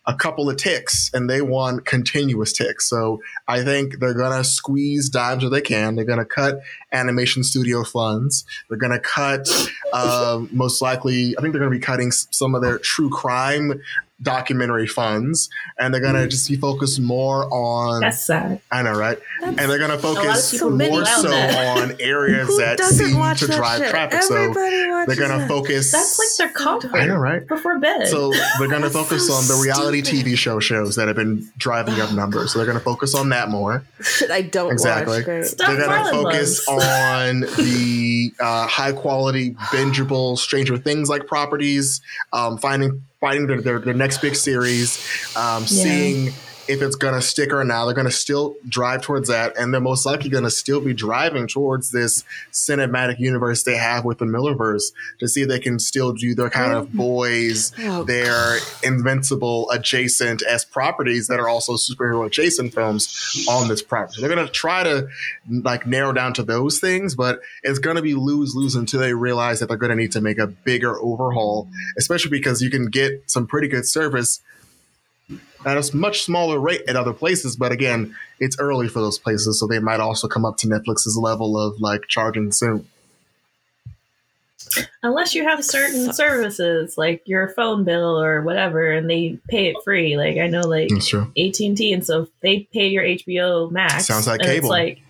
a couple of ticks and they want continuous ticks. So I think they're going to squeeze dimes where they can. They're going to cut animation studio funds. They're going to cut, uh, most likely, I think they're going to be cutting some of their true crime documentary funds and they're gonna mm. just be focused more on that's sad. I know right? That's, and they're gonna focus more so on areas that seem to drive shit? traffic Everybody so they're gonna that. focus that's like their comfort i know right? before bed. So they're gonna focus so on the reality stupid. tv show shows that have been driving up numbers so they're gonna focus on that more. I don't exactly. they're gonna focus on the uh, high quality bingeable stranger things like properties um, finding finding their, their, their next big series, um, yeah. seeing if it's going to stick or not. They're going to still drive towards that. And they're most likely going to still be driving towards this cinematic universe they have with the Millarverse to see if they can still do their kind of mm-hmm. boys, oh, their invincible adjacent as properties that are also superhero adjacent films on this property. They're going to try to like narrow down to those things, but it's going to be lose lose until they realize that they're going to need to make a bigger overhaul, especially because you can get some pretty good service at a much smaller rate at other places. But again, it's early for those places, so they might also come up to Netflix's level of like charging soon. Unless you have certain services like your phone bill or whatever, and they pay it free. Like I know, like AT and T, and so they pay your HBO Max. Sounds like cable. like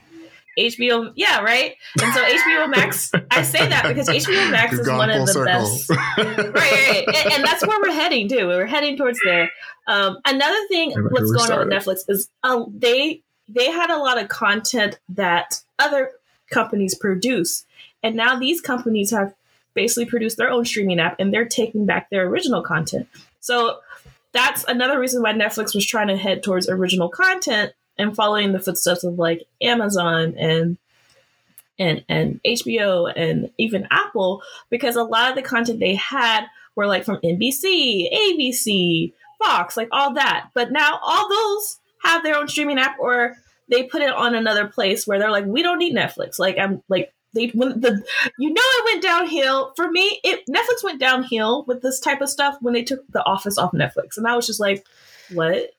HBO, yeah, right. And so HBO Max, I say that because HBO Max You've is one of the circle. best, right? right. And, and, that's where we're heading too. We're heading towards there. Um, another thing, what's going on with Netflix is uh, they they had a lot of content that other companies produce, and now these companies have basically produced their own streaming app, and they're taking back their original content. So that's another reason why Netflix was trying to head towards original content and following the footsteps of like Amazon and and and HBO and even Apple because a lot of the content they had were like from NBC, ABC, Fox, like all that. But now all those have their own streaming app or they put it on another place where they're like, we don't need Netflix. Like I'm like they when the you know it went downhill for me. It Netflix went downhill with this type of stuff when they took The Office off Netflix, and I was just like, what?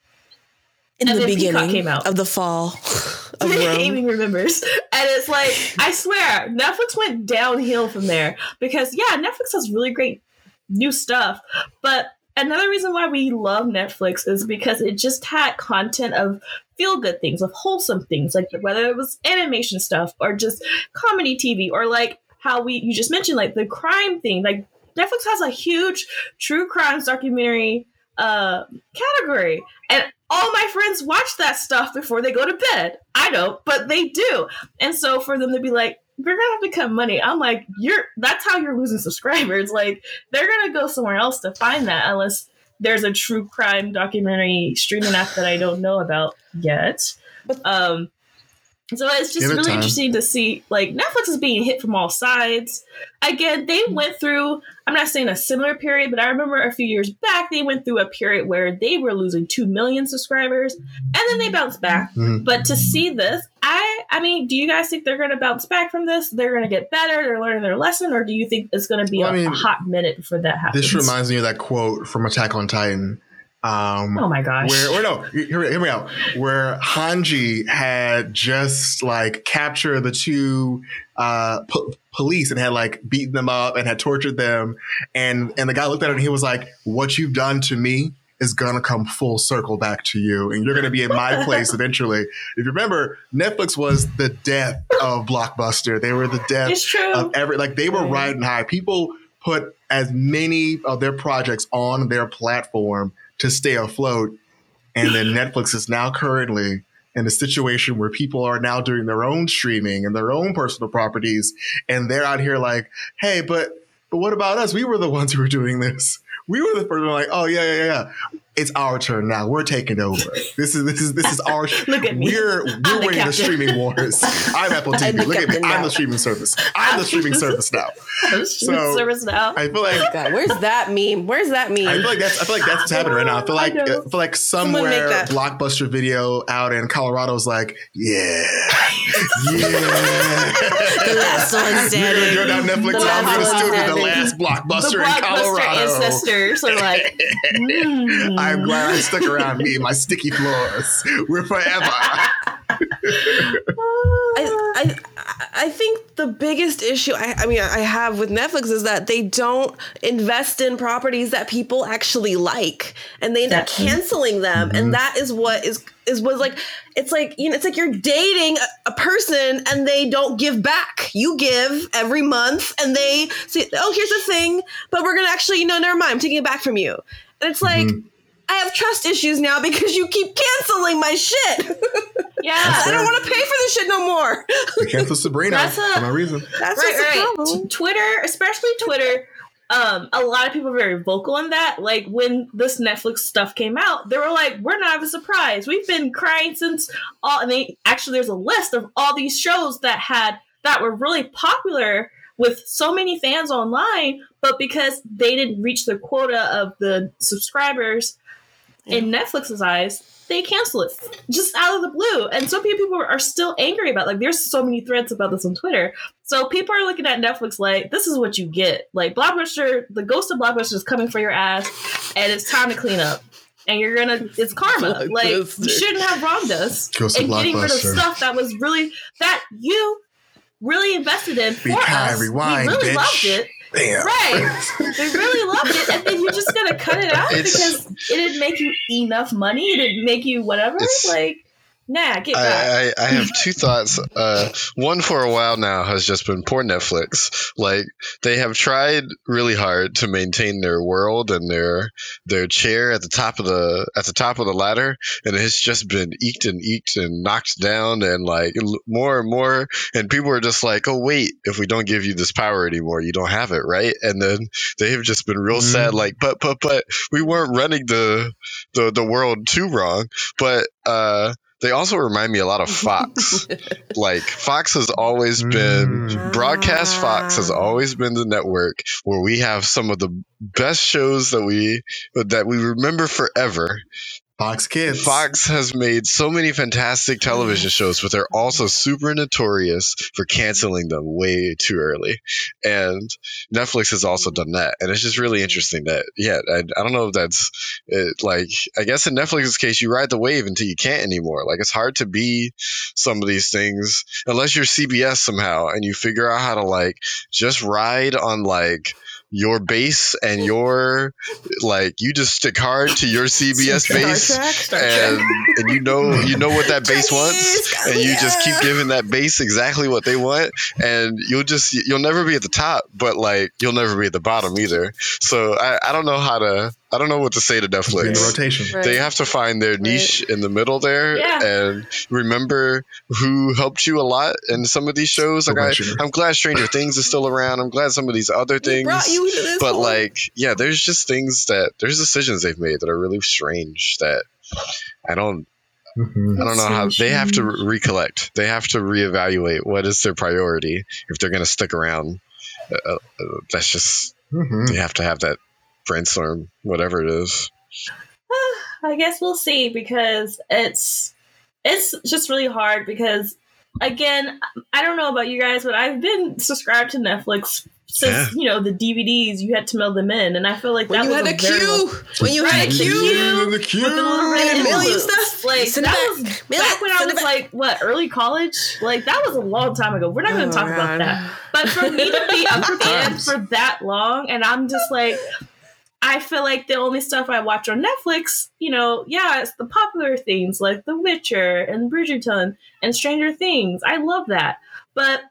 In and the beginning came out. of the fall of Amy remembers. And it's like, I swear, Netflix went downhill from there because, yeah, Netflix has really great new stuff. But another reason why we love Netflix is because it just had content of feel good things, of wholesome things, like whether it was animation stuff or just comedy TV or like how we, you just mentioned, like the crime thing. Like Netflix has a huge true crimes documentary uh, category. And all my friends watch that stuff before they go to bed. I don't, but they do. And so for them to be like, we're gonna have to cut money. I'm like, you're that's how you're losing subscribers. Like they're gonna go somewhere else to find that unless there's a true crime documentary streaming app that I don't know about yet. Um, so it's just really time. interesting to see like Netflix is being hit from all sides. Again, they went through, I'm not saying a similar period, but I remember a few years back they went through a period where they were losing 2 million subscribers and then they bounced back. Mm-hmm. But to see this, I I mean, do you guys think they're going to bounce back from this? They're going to get better, they're learning their lesson or do you think it's going to be well, a, I mean, a hot minute before that happens? This reminds me of that quote from Attack on Titan um, oh my gosh! Where, or no, hear, hear me out. Where Hanji had just like captured the two uh, po- police and had like beaten them up and had tortured them, and and the guy looked at it and he was like, "What you've done to me is gonna come full circle back to you, and you're gonna be in my place eventually." If you remember, Netflix was the death of Blockbuster. They were the death of every like they were riding high. People put as many of their projects on their platform to stay afloat. And then Netflix is now currently in a situation where people are now doing their own streaming and their own personal properties, and they're out here like, hey, but but what about us? We were the ones who were doing this. We were the first one like, oh yeah, yeah, yeah. It's our turn now. We're taking over. This is this is this is our. Look at me. We're we're the winning the captain. streaming wars. I'm Apple I'm TV. Look at me. captain I'm the streaming service. I'm the streaming service now. I'm So- service now. I feel like God, where's that meme? Where's that meme? I feel like that's I feel like that's what's happening right now. I feel like know. I feel like somewhere blockbuster video out in Colorado's like, yeah, yeah. the last one standing. Go down Netflix. The and I'm gonna one still be the standing. last the blockbuster in blockbuster Colorado. ancestors are like, mm. I'm glad I stuck around me and my sticky floors. We're forever. I, I I think the biggest issue I, I mean I have with Netflix is that they don't invest in properties that people actually like, and they end up canceling them, Mhm. and that is what is is was like it's like you know it's like you're dating a, a person and they don't give back. You give every month, and they say, "Oh, here's the thing," but we're gonna actually you know never mind, I'm taking it back from you, and it's like. Mhm. I have trust issues now because you keep canceling my shit. yeah. I fair. don't want to pay for this shit no more. We canceled Sabrina That's a- for no reason. That's right, just right. the problem. Twitter, especially Twitter, um, a lot of people are very vocal on that. Like when this Netflix stuff came out, they were like, "We're not even surprised. We've been crying since all." And they actually, there's a list of all these shows that had that were really popular with so many fans online, but because they didn't reach the quota of the subscribers in Netflix's eyes, they cancel it just out of the blue. And so many people are still angry about. Like, there's so many threads about this on Twitter. So people are looking at Netflix like, this is what you get. Like, Blockbuster, the ghost of Blockbuster is coming for your ass, and it's time to clean up. And you're gonna, it's karma. Like, you shouldn't have wronged us. Ghost and getting rid of stuff that was really, that you really invested in for Be us. rewind, we really bitch. loved it. Damn. Right. They really loved it, and then you're just gonna cut it out It's- because it didn't make you enough money. It didn't make you whatever. Like, nah, get back. I, I, I have two thoughts. Uh, one for a while now has just been poor Netflix. Like they have tried really hard to maintain their world and their their chair at the top of the at the top of the ladder, and it's just been eked and eked and knocked down and like more and more. And people are just like, "Oh wait, if we don't give you this power anymore, you don't have it, right?" And then they have just been real Mhm. sad, like, "But but but we weren't running the the the world too wrong." But uh, they also remind me a lot of Fox. like Fox has always been Mm. broadcast. Fox has Ah. always been the network where we have some of the best shows that we that we remember forever. Fox Kids. Fox has made so many fantastic television shows, but they're also super notorious for canceling them way too early. And Netflix has also done that. And it's just really interesting that, yeah, I, I don't know if that's it, like, I guess in Netflix's case, you ride the wave until you can't anymore. Like, it's hard to be some of these things unless you're CBS somehow and you figure out how to, like, just ride on, like, your base and your like you just stick hard to your CBS Star base Trek, Star and Trek. and you know you know what that base wants and you just keep giving that base exactly what they want and you'll just you'll never be at the top but like you'll never be at the bottom either so I, I don't know how to I don't know what to say to Be in the Netflix rotation. Right. they have to find their niche in the middle there Yeah. and remember who helped you a lot in some of these shows like I, I'm glad Stranger Things is still around I'm glad some of these other things brought you to this but point. like yeah there's just things that there's decisions they've made that are really strange that i don't Mhm. i don't know how So they have to re- recollect they have to reevaluate what is their priority if they're going to stick around uh, uh, that's just Mhm. you have to have that brainstorm whatever it is I guess we'll see because it's it's just really hard because again, I don't know about you guys, but I've been subscribed to Netflix since Yeah. you know the DVDs. You had to mail them in, and I feel like when that you was had a a very long- queue, when you had a the queue, queue. The queue. with the little red And mail you envelopes. stuff. Like Send that back. was Mail back when I was back. like what early college. Like that was a long time ago. We're not going Oh, to talk about that. But for me to be a fan for that long, and I'm just like, I feel like the only stuff I watch on Netflix, you know, yeah, it's the popular things like The Witcher and Bridgerton and Stranger Things. I love that. But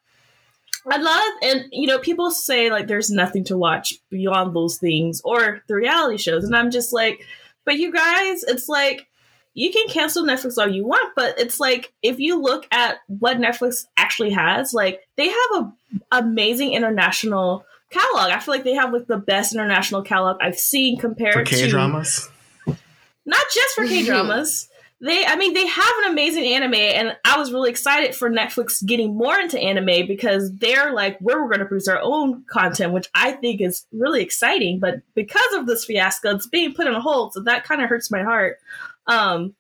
I love, and you know, people say like there's nothing to watch beyond those things or the reality shows. And I'm just like, but you guys, it's like, you can cancel Netflix all you want, but it's like if you look at what Netflix actually has, like they have a amazing international catalog. I feel like they have like the best international catalog I've seen compared For K to dramas. not just for K dramas. They, I mean, they have an amazing anime, and I was really excited for Netflix getting more into anime because they're like, where we're going to produce our own content, which I think is really exciting. But because of this fiasco, it's being put on hold, so that kind of hurts my heart. Um,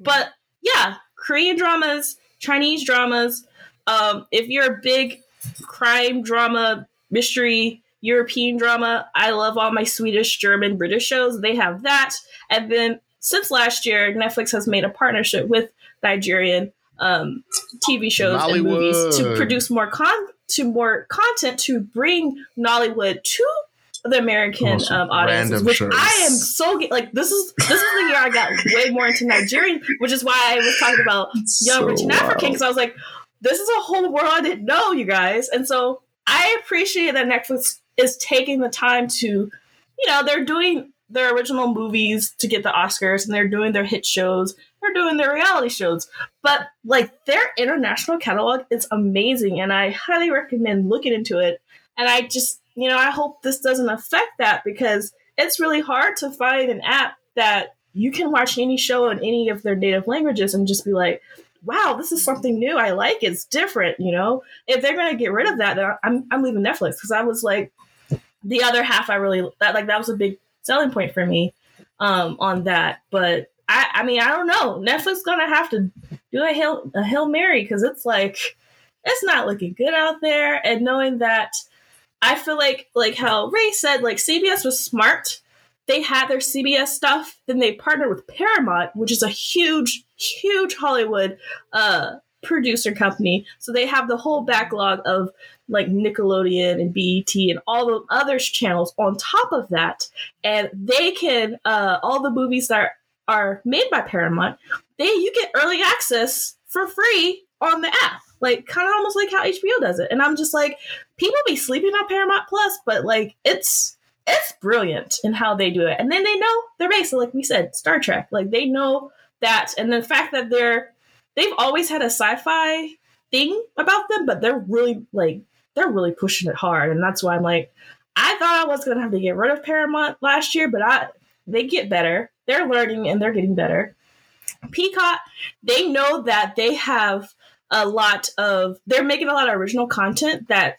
but yeah, Korean dramas, Chinese dramas. Um, if you're a big crime drama, mystery, European drama, I love all my Swedish, German, British shows. They have that, and then since last year, Netflix has made a partnership with Nigerian um, TV shows and movies to produce more con to more content to bring Nollywood to the American um, audiences, which shows. I am so like. This is this is the year I got way more into Nigerian, which is why I was talking about Young So Rich and African because I was like, this is a whole world I didn't know, you guys. And so I appreciate that Netflix is taking the time to, you know, they're doing their original movies to get the Oscars and they're doing their hit shows, they're doing their reality shows. But like their international catalog is amazing and I highly recommend looking into it. And I just, you know, I hope this doesn't affect that because it's really hard to find an app that you can watch any show in any of their native languages and just be like, wow, this is something new. I like it. It's different, you know? If they're to get rid of that, then I'm, I'm leaving Netflix because I was like, the other half, I really, that like, that was a big selling point for me um, on that. But I, I mean, I don't know. Netflix to have to do a Hail, a Hail Mary because it's like, it's not looking good out there. And knowing that, I feel like, like how Ray said, like CBS was smart they had their CBS stuff. Then they partnered with Paramount, which is a huge, huge Hollywood uh, producer company. So they have the whole backlog of like Nickelodeon and BET and all the other channels on top of that. And they can, uh, all the movies that are, are made by Paramount, they you get early access for free on the app. Like kind of almost like how HBO does it. And I'm just like, people be sleeping on Paramount Plus, but like it's it's brilliant in how they do it. And then they know their base. So like we said, Star Trek. Like they know that and the fact that they're they've always had a sci-fi thing about them, but they're really like they're really pushing it hard. And that's why I'm like, I thought I was gonna have to get rid of Paramount last year, but I they get better. They're learning and they're getting better. Peacock, they know that they have a lot of they're making a lot of original content that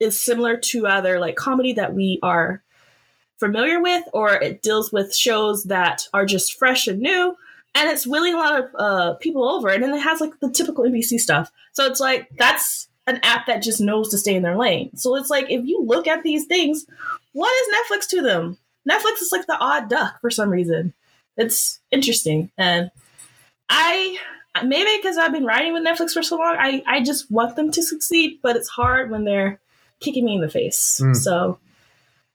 is similar to other like comedy that we are familiar with, or it deals with shows that are just fresh and new, and it's winning a lot of uh, people over. And then it has like the typical NBC stuff. So it's like that's an app that just knows to stay in their lane. So it's like if you look at these things, what is Netflix to them? Netflix is like the odd duck for some reason. It's interesting, and I maybe because I've been riding with Netflix for so long, I I just want them to succeed, but it's hard when they're kicking me in the face. Mm. So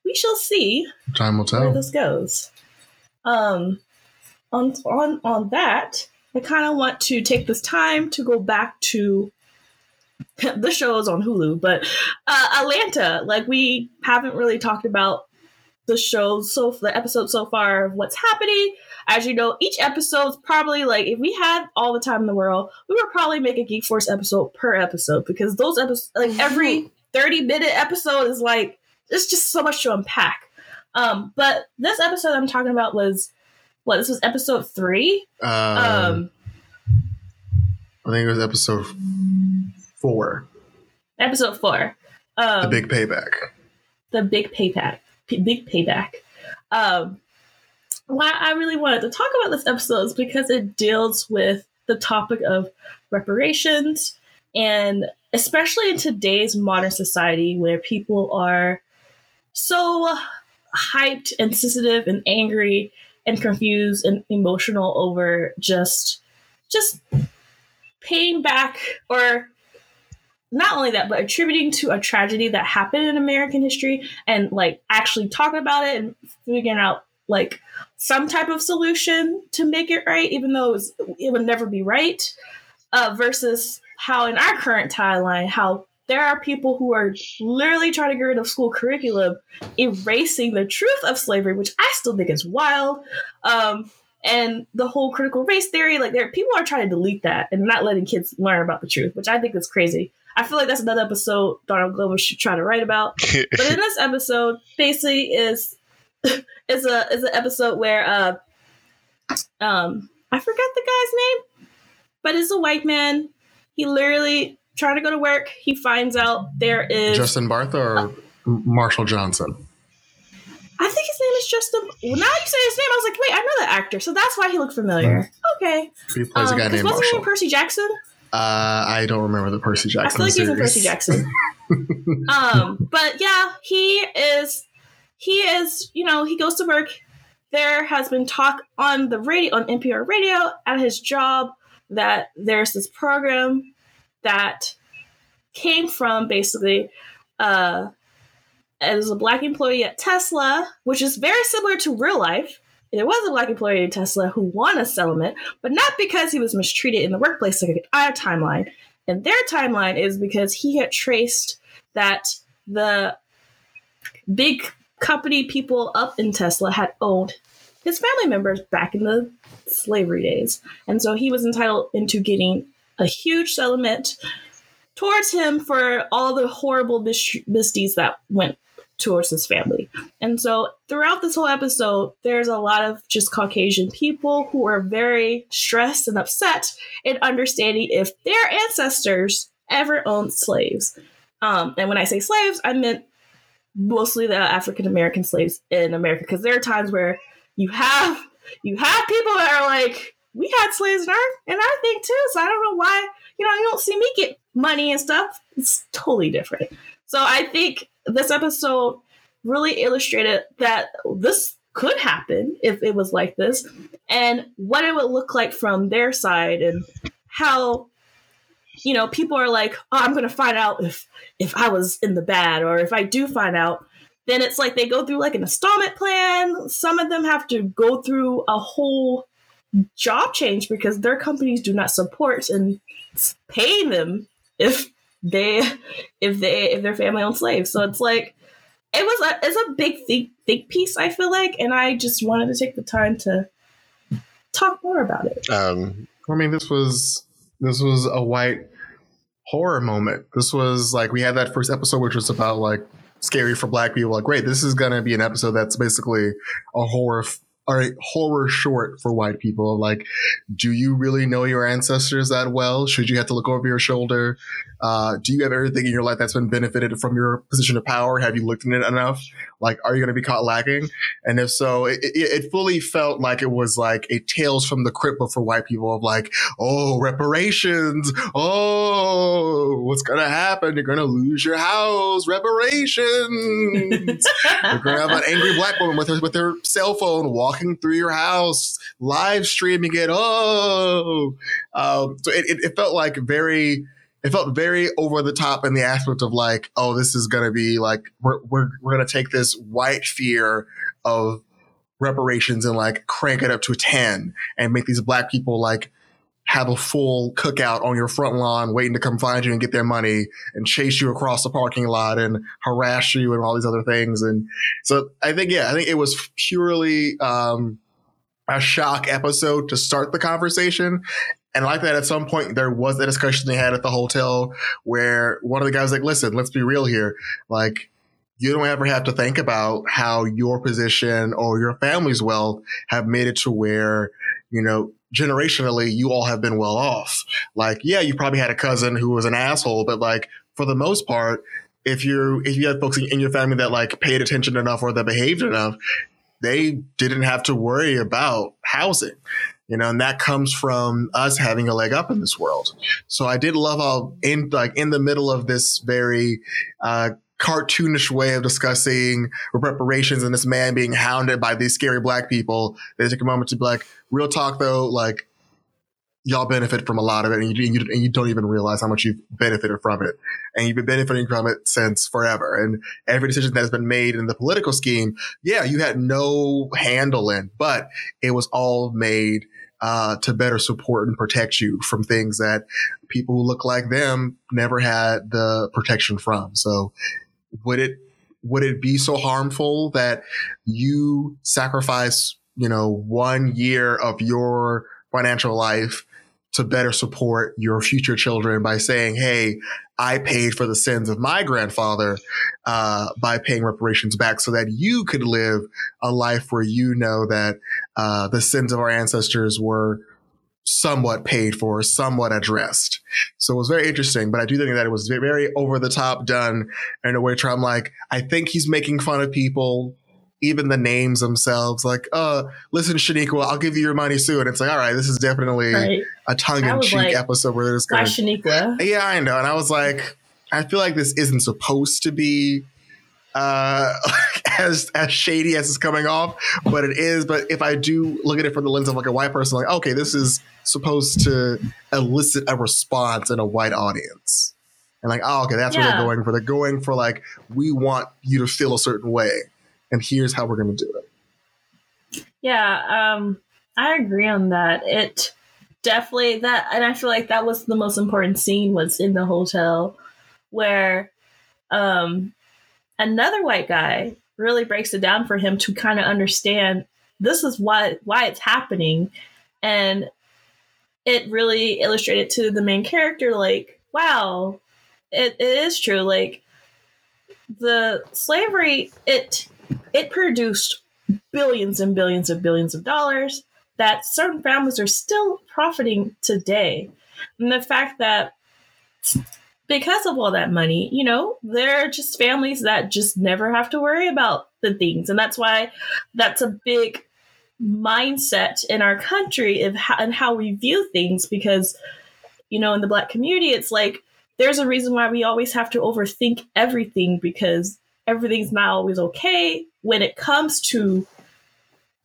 we shall see Time will tell. where this goes. Um, on on on that, I kind of want to take this time to go back to the shows on Hulu, but uh, Atlanta. Like we haven't really talked about the shows so the episode so far of what's happening. As you know, each episode's probably like if we had all the time in the world, we would probably make a Geek Force episode per episode because those episodes, like every thirty minute episode, is like there's just so much to unpack. Um, but this episode I'm talking about was what? This was episode three. Um, Um, I think it was episode four, episode four. Um, the big payback. the big payback, p- big payback. Um, why I really wanted to talk about this episode is because it deals with the topic of reparations, and especially in today's modern society where people are so hyped and sensitive and angry and confused and emotional over just just paying back or not only that, but attributing to a tragedy that happened in American history and like actually talking about it and figuring out like some type of solution to make it right, even though it, was, it would never be right, uh, versus how in our current timeline, how there are people who are literally trying to get rid of school curriculum, erasing the truth of slavery, which I still think is wild. Um, and the whole critical race theory, like there people are trying to delete that and not letting kids learn about the truth, which I think is crazy. I feel like that's another episode Donald Glover should try to write about. But in this episode, basically is is a is an episode where uh Um, I forget the guy's name, but it's a white man. He literally trying to go to work. He finds out there is Justin Bartha or Marshall Johnson. I think his name is Justin. Well, now you say his name, I was like, wait, I know that actor, so that's why he looked familiar. Okay, He plays a guy Um, named wasn't he Marshall. in Percy Jackson? uh, I don't remember the Percy I Jackson feel like he's in. Percy Jackson. um, but yeah, he is. He is. You know, he goes to work. There has been talk on the radio, on NPR radio, at his job that there's this program that came from basically uh, as a black employee at Tesla, which is very similar to real life. There was a black employee at Tesla who won a settlement, but not because he was mistreated in the workplace like our timeline. And their timeline is because he had traced that the big company people up in Tesla had owned his family members back in the slavery days. And so he was entitled into getting a huge settlement towards him for all the horrible mis- misdeeds that went towards his family. And so throughout this whole episode, there's a lot of just Caucasian people who are very stressed and upset in understanding if their ancestors ever owned slaves. Um, and when I say slaves, I meant mostly the African American slaves in America, because there are times where you have you have people that are like, we had slaves in our in our thing too, so I don't know why you know you don't see me get money and stuff. It's totally different. So I think this episode really illustrated that this could happen if it was like this, and what it would look like from their side, and how you know people are like, oh, I'm to find out if if I was in the bad, or if I do find out, then it's like they go through like an installment plan. Some of them have to go through a whole job change because their companies do not support and pay them if they if they if their family owns slaves. So it's like it was a it's a big think think piece. I feel like, and I just wanted to take the time to talk more about it. Um, I mean, this was this was a white horror moment. This was like we had that first episode, which was about like scary for black people. Like, great, this is gonna be an episode that's basically a horror f- or a horror short for white people. Like, do you really know your ancestors that well? Should you have to look over your shoulder? Uh, do you have everything in your life that's been benefited from your position of power? Have you looked in it enough? Like, are you going to be caught lacking? And if so, it, it, fully felt like it was like a tales from the crypt, but for white people of like, oh, reparations. Oh, what's going to happen? You're going to lose your house. Reparations. You're going to have an angry black woman with her, with her cell phone walking through your house, live streaming it. Oh, um, so it, it, it felt like very, it felt very over the top in the aspect of like, oh, this is going to be like, we're, we're, we're going to take this white fear of reparations and like crank it up to a 10 and make these black people like have a full cookout on your front lawn waiting to come find you and get their money and chase you across the parking lot and harass you and all these other things. And so I think, yeah, I think it was purely um, a shock episode to start the conversation. And like that at some point there was a discussion they had at the hotel where one of the guys like, listen, let's be real here. Like, you don't ever have to think about how your position or your family's wealth have made it to where, you know, generationally you all have been well off. Like, yeah, you probably had a cousin who was an asshole, but like for the most part, if you if you had folks in your family that like paid attention enough or that behaved enough, they didn't have to worry about housing. You know, and that comes from us having a leg up in this world. So I did love how in like in the middle of this very uh cartoonish way of discussing reparations and this man being hounded by these scary black people. They took a moment to be like, real talk though, like y'all benefit from a lot of it and you, and you, and you don't even realize how much you've benefited from it. And you've been benefiting from it since forever. And every decision that has been made in the political scheme, yeah, you had no handle in, but it was all made uh, to better support and protect you from things that people who look like them never had the protection from. So would it would it be so harmful that you sacrifice you know one year of your financial life to better support your future children by saying, "Hey, I paid for the sins of my grandfather uh, by paying reparations back, so that you could live a life where you know that uh, the sins of our ancestors were." somewhat paid for, somewhat addressed. So it was very interesting, but I do think that it was very over the top done in a way where I'm like, I think he's making fun of people, even the names themselves. Like, uh, listen, Shaniqua, I'll give you your money soon. It's like, all right, this is definitely Right. a tongue in cheek like, episode where they're just going, Shaniqua? yeah, I know. And I was like, I feel like this isn't supposed to be uh as as shady as it's coming off, but it is. But if I do look at it from the lens of like a white person, like, okay, this is supposed to elicit a response in a white audience. And like, oh, okay, that's what they're going for. They're going for like, we want you to feel a certain way. And here's how we're gonna do it. Yeah, um, I agree on that. It definitely that, and I feel like that was the most important scene was in the hotel where um, another white guy really breaks it down for him to kind of understand this is why why it's happening, and it really illustrated to the main character like, wow, it, it is true. Like the slavery, it it produced billions and billions and billions of dollars that certain families are still profiting today. And the fact that because of all that money, you know, there are just families that just never have to worry about the things. And that's why that's a big mindset in our country of how, and how we view things because, you know, in the black community, it's like there's a reason why we always have to overthink everything because everything's not always okay when it comes to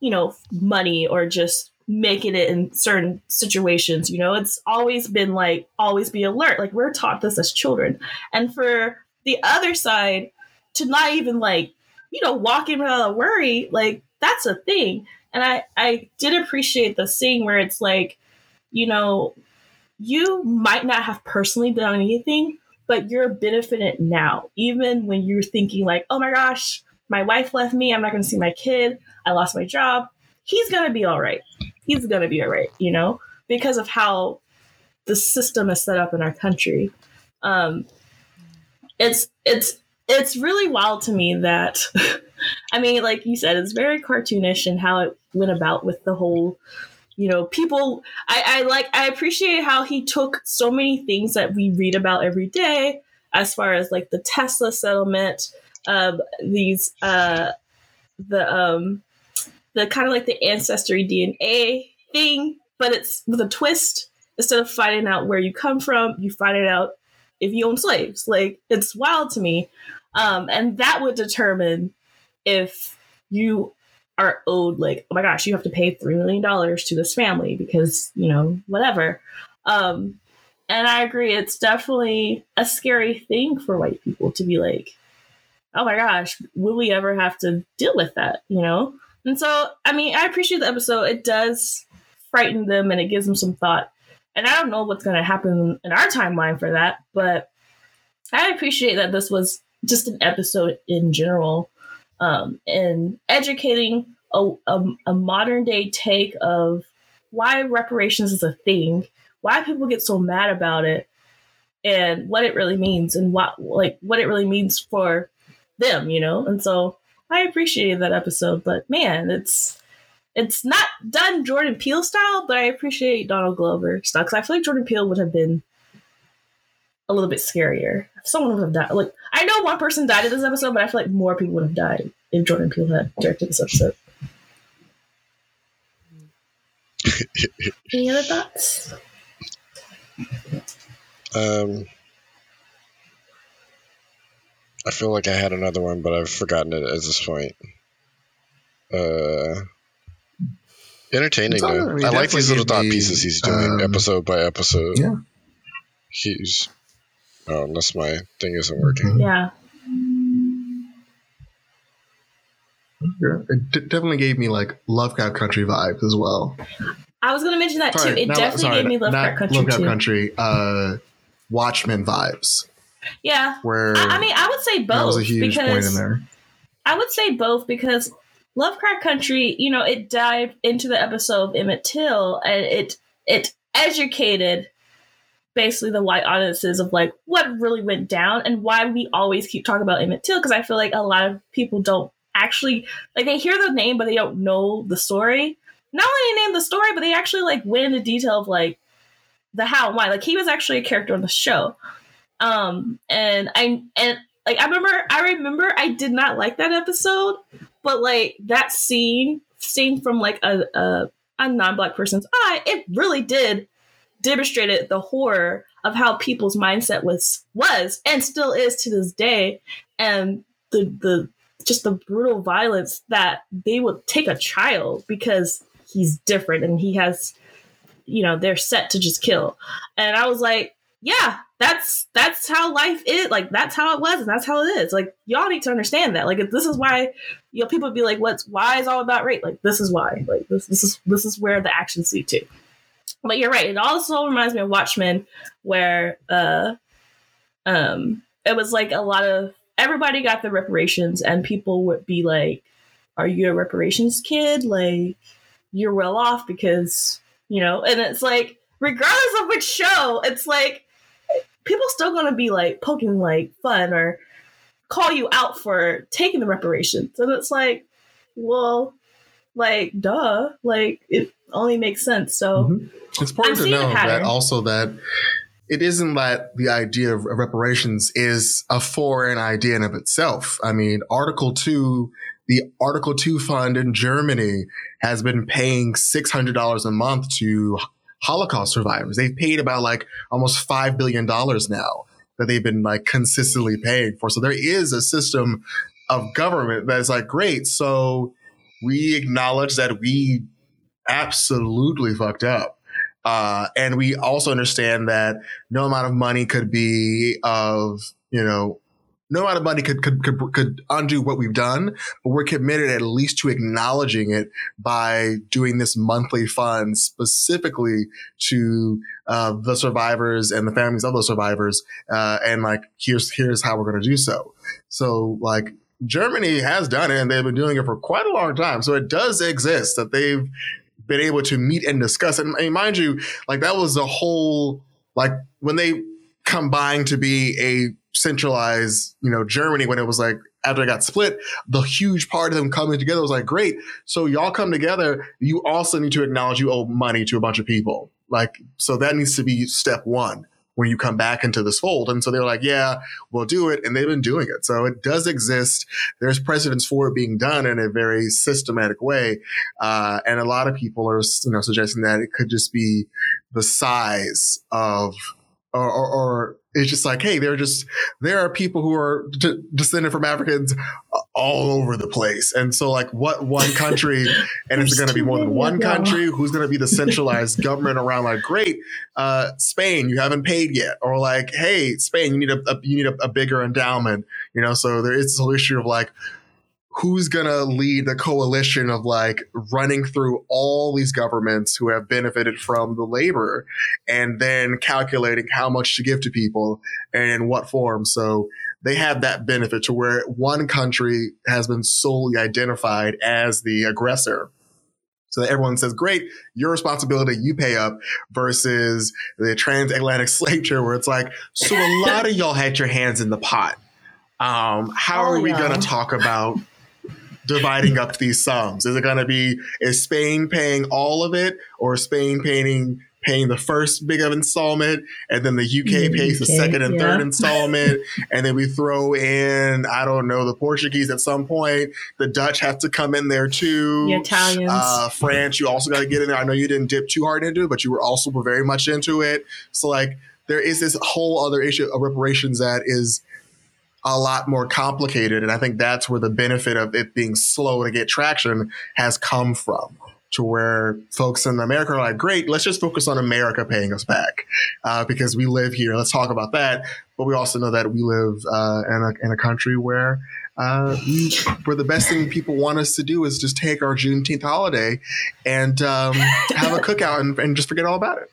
you know money or just making it in certain situations you know? It's always been like always be alert. Like we're taught this as children. And for the other side to not even like you know walk in without a worry like that's a thing. And i i did appreciate the scene where it's like you know you might not have personally done anything but you're benefiting now. Even when you're thinking like oh my gosh my wife left me i'm not going to see my kid i lost my job he's going to be all right. He's going to be all right you know because of how the system is set up in our country. Um it's it's it's really wild to me that i mean like you said it's very cartoonish and how it went about with the whole you know people I, I like i appreciate how he took so many things that we read about every day as far as like the Tulsa settlement um these uh the um the kind of like the ancestry dna thing but it's with a twist. Instead of finding out where you come from you find it out if you own slaves. Like it's wild to me. Um and that would determine if you are owed like oh my gosh you have to pay three million dollars to this family because you know whatever. Um and i agree it's definitely a scary thing for white people to be like oh my gosh will we ever have to deal with that you know? And so i mean i appreciate the episode. It does frighten them and it gives them some thought. And i don't know what's going to happen in our timeline for that but i appreciate that this was just an episode in general um, and educating a, a, a modern day take of why reparations is a thing, why people get so mad about it, and what it really means, and what like what it really means for them, you know. And so I appreciated that episode, but man, it's it's not done Jordan Peele style, but I appreciate Donald Glover style because I feel like Jordan Peele would have been a little bit scarier. If someone would have died, like I know one person died in this episode, but I feel like more people would have died if Jordan Peele had directed this episode. Any other thoughts? Um, I feel like I had another one, but I've forgotten it at this point. Uh, entertaining though. I like these little thought gave me, pieces he's doing um, episode by episode. Yeah. He's. Oh, unless my thing isn't working. Yeah. It d- definitely gave me like Lovecraft Country vibes as well. I was going to mention that too. It not- definitely sorry, gave me Lovecraft Country Lovecraft too. Country, uh, Watchmen vibes, Yeah. where I, I mean, I would say that was both a huge point because in there. I would say both because Lovecraft Country, you know, it dived into the episode of Emmett Till and it it educated basically the white audiences of like what really went down and why we always keep talking about Emmett Till because I feel like a lot of people don't actually like they hear the name but they don't know the story. Not only name the story, but they actually like went into detail of like the how and why. Like he was actually a character on the show. Um and I and like I remember I remember I did not like that episode, but like that scene seen from like a, a a non-black person's eye, it really did demonstrated the horror of how people's mindset was was and still is to this day. And the the just the brutal violence that they would take a child because he's different and he has you know they're set to just kill. And i was like yeah that's that's how life is. Like that's how it was and that's how it is. Like y'all need to understand that. Like this is why you know people be like what's why is all about rape? Like this is why. Like this this is this is where the actions lead to but you're right. It also reminds me of Watchmen, where uh, um, it was like a lot of everybody got the reparations, and people would be like, "Are you a reparations kid? Like, you're well off because you know." And it's like, regardless of which show, it's like people still gonna be like poking like fun or call you out for taking the reparations, and it's like, well, like, duh, like it only makes sense. So. Mm-hmm. It's important to know that also that it isn't that the idea of reparations is a foreign idea in of itself. I mean, Article 2, the Article 2 fund in Germany has been paying $600 a month to Holocaust survivors. They've paid about like almost $5 billion now that they've been like consistently paying for. So there is a system of government that's like, great. So we acknowledge that we absolutely fucked up uh, and we also understand that no amount of money could be of, you know, no amount of money could, could, could, could undo what we've done, but we're committed at least to acknowledging it by doing this monthly fund specifically to, uh, the survivors and the families of those survivors. Uh, and like, here's, here's how we're going to do so. So like, Germany has done it and they've been doing it for quite a long time. So it does exist that they've been able to meet and discuss. And, and mind you, like that was a whole like when they combined to be a centralized, you know, Germany when it was like after it got split, the huge part of them coming together was like, great. So y'all come together. You also need to acknowledge you owe money to a bunch of people. Like, so that needs to be step one when you come back into this fold. And so they're like, yeah, we'll do it. And they've been doing it. So it does exist. There's precedence for it being done in a very systematic way. Uh, and a lot of people are, you know, suggesting that it could just be the size of, or, or, or it's just like, hey, they're just there are people who are d- descended from Africans all over the place, and so like, what one country, and it's going to be more than one country. Who's going to be the centralized government around? Like, great, uh, Spain, you haven't paid yet, or like, hey, Spain, you need a, a you need a, a bigger endowment, you know. So there is this whole issue of like, who's going to lead the coalition of like running through all these governments who have benefited from the labor and then calculating how much to give to people and in what form. So they have that benefit to where one country has been solely identified as the aggressor. So that everyone says, great, your responsibility, you pay up versus the transatlantic slave trade where it's like, so a lot of y'all had your hands in the pot. Um, how oh, are we yeah. going to talk about dividing up these sums? Is it going to be is Spain paying all of it, or Spain paying paying the first big of installment, and then the UK mm, pays the second and yeah. third installment, and then we throw in I don't know the Portuguese at some point. The Dutch have to come in there too. The Italians, uh, France, you also got to get in there. I know you didn't dip too hard into it, but you were also very much into it. So like there is this whole other issue of reparations that is a lot more complicated. And I think that's where the benefit of it being slow to get traction has come from. To where folks in America are like, great, let's just focus on America paying us back uh, because we live here. Let's talk about that. But we also know that we live uh, in, a, in a country where uh, where the best thing people want us to do is just take our Juneteenth holiday and um, have a cookout and, and just forget all about it.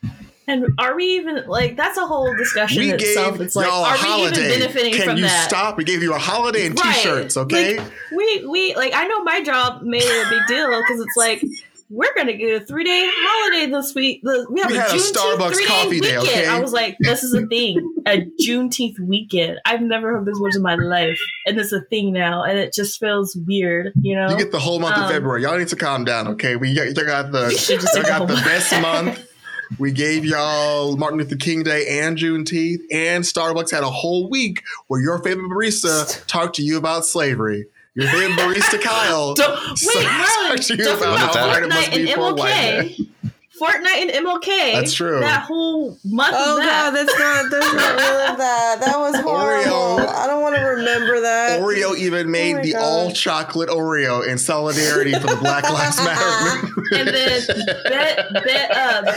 And are we even like that's a whole discussion we itself? It's like, are we even benefiting Can from you that? Stop! We gave you a holiday and right. t-shirts. Okay. Like, we we like I know my job made it a big deal because it's like we're gonna get a three day holiday this week. The, we have We a had a Starbucks coffee day, weekend. okay? I was like, this is a thing, a Juneteenth weekend. I've never heard this words in my life, and it's a thing now, and it just feels weird, you know. You get the whole month of Um, February. Y'all need to calm down, okay? We got, the should you take got the best month. Month. We gave y'all Martin Luther King Day and Juneteenth, and Starbucks had a whole week where your favorite barista talked to you about slavery. Your favorite barista, Kyle. Don't, wait, Merlin, Talked to you don't about about how hard it must and be for a white man. MLK. Fortnite and MLK. That's true. That whole month Oh of that. god, that's not that's not real of that. That was horrible. Oreo. I don't want to remember that. Oreo even made Oh the God. all chocolate Oreo in solidarity for the Black Lives Matter movement. and then bed, bed, uh, bed,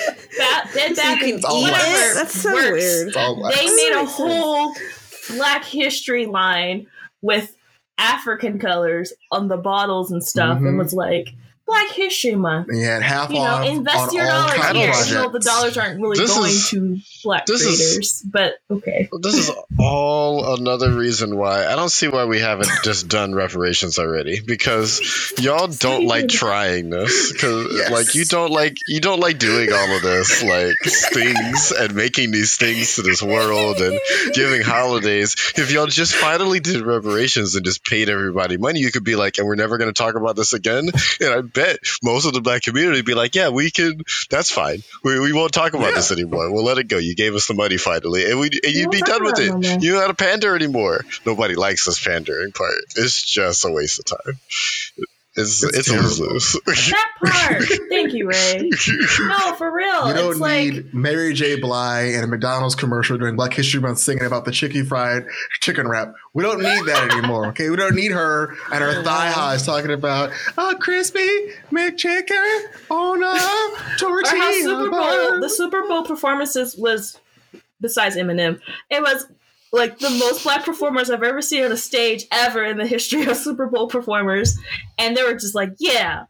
bed, So bath, you and eat whatever? That's so works. weird. It's all. They That made a makes whole Black History line with African colors on the bottles and stuff, Mhm. and was like Black History Month. And you had half You know, off invest on your all dollars kinds of here. projects. You know, the dollars aren't really This going is- to Black this is- creators, but okay. This is all another reason why I don't see why we haven't just done reparations already because y'all don't like trying this because Yes. like you don't like you don't like doing all of this like things and making these things to this world and giving holidays. If y'all just finally did reparations and just paid everybody money, you could be like, and we're never going to talk about this again. And I bet most of the black community would be like, yeah, we can. That's fine. We, we won't talk about Yeah. this anymore. We'll let it go. You gave us the money finally, and we and you'd be done with it more. You don't have to pander anymore. Nobody likes this pandering part. It's just a waste of time. It's It's it's, a lose lose. That part. Thank you, Ray. No, for real. You don't it's like need Mary J. Blige in a McDonald's commercial during Black History Month singing about the chicken fried chicken wrap. We don't need that anymore. Okay, we don't need her and her thigh highs talking about a crispy McChicken on a or how tortilla. Super Bowl the Super Bowl performances was besides Eminem, it was like the most black performers I've ever seen on a stage ever in the history of Super Bowl performers. And they were just like, Yeah,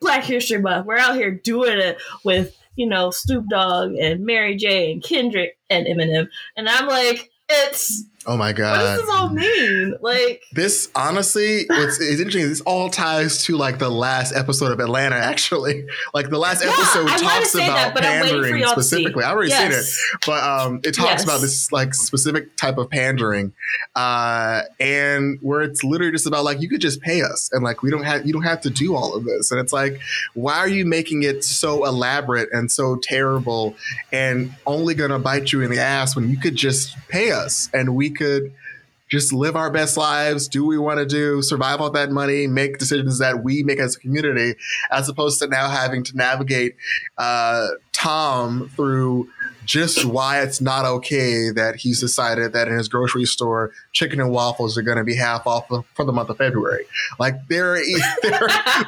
Black History Month. We're out here doing it with, you know, Snoop Dogg and Mary J and Kendrick and Eminem. And I'm like, it's Oh my what god! does this all mean? Like This honestly, what's it's interesting. This all ties to like the last episode of Atlanta. Actually, like the last Yeah, episode I talks about that, but I'm waiting for pandering y'all to see. specifically. I already seen it, but um, it talks Yes. about this like specific type of pandering, uh, and where it's literally just about like you could just pay us, and like we don't have you don't have to do all of this, and it's like why are you making it so elaborate and so terrible, and only gonna bite you in the ass when you could just pay us and we could just live our best lives, do we want to do, survive off that money, make decisions that we make as a community, as opposed to now having to navigate uh, Tom through just why it's not okay that he's decided that in his grocery store, chicken and waffles are going to be half off for the month of February. Like there, there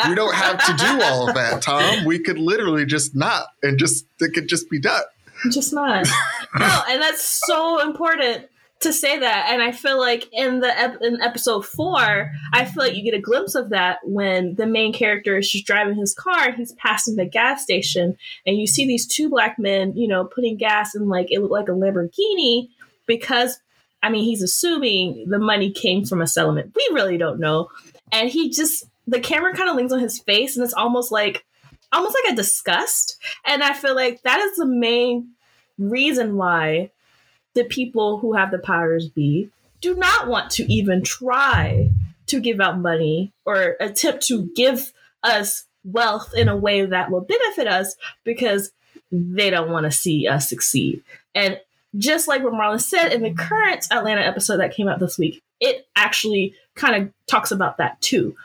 we don't have to do all of that, Tom. We could literally just not, and just it could just be done. just not. no, and that's so important to say that. And I feel like in the ep- in episode four, I feel like you get a glimpse of that when the main character is just driving his car and he's passing the gas station, and you see these two black men, you know, putting gas in like it looked like a Lamborghini because. I mean, he's assuming the money came from a settlement. We really don't know. And he just, the camera kind of leans on his face, and it's almost like, almost like a disgust. And I feel like that is the main reason why the people who have the powers be do not want to even try to give out money or attempt to give us wealth in a way that will benefit us because they don't want to see us succeed. And just like what Marlon said in the current Atlanta episode that came out this week, it actually kind of talks about that too.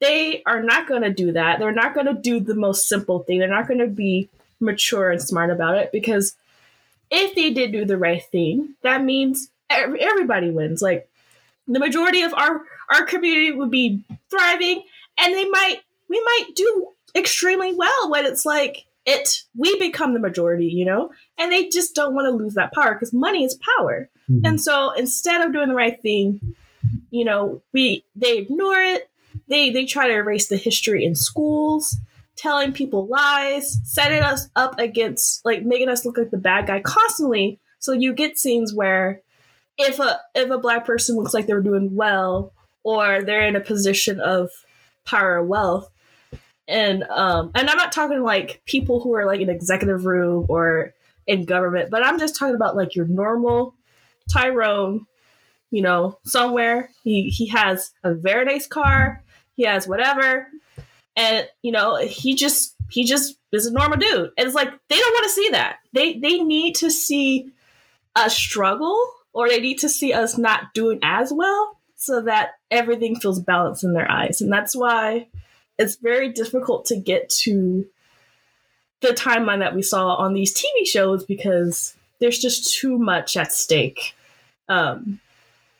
They are not going to do that. They're not going to do the most simple thing. They're not going to be mature and smart about it because if they did do the right thing, that means everybody wins. Like the majority of our our community would be thriving, and they might we might do extremely well when it's like it we become the majority, you know. And they just don't want to lose that power because money is power. Mm-hmm. And so instead of doing the right thing, you know, we they ignore it. They they try to erase the history in schools telling people lies, setting us up against like making us look like the bad guy constantly. So you get scenes where if a if a black person looks like they're doing well or they're in a position of power or wealth, and um and i'm not talking like people who are like in executive room or in government but i'm just talking about like your normal tyrone you know somewhere. He he has a very nice car. He has whatever and you know he just he just is a normal dude. And it's like they don't want to see that. They they need to see us struggle or they need to see us not doing as well so that everything feels balanced in their eyes. And that's why it's very difficult to get to the timeline that we saw on these tv shows because there's just too much at stake. Um,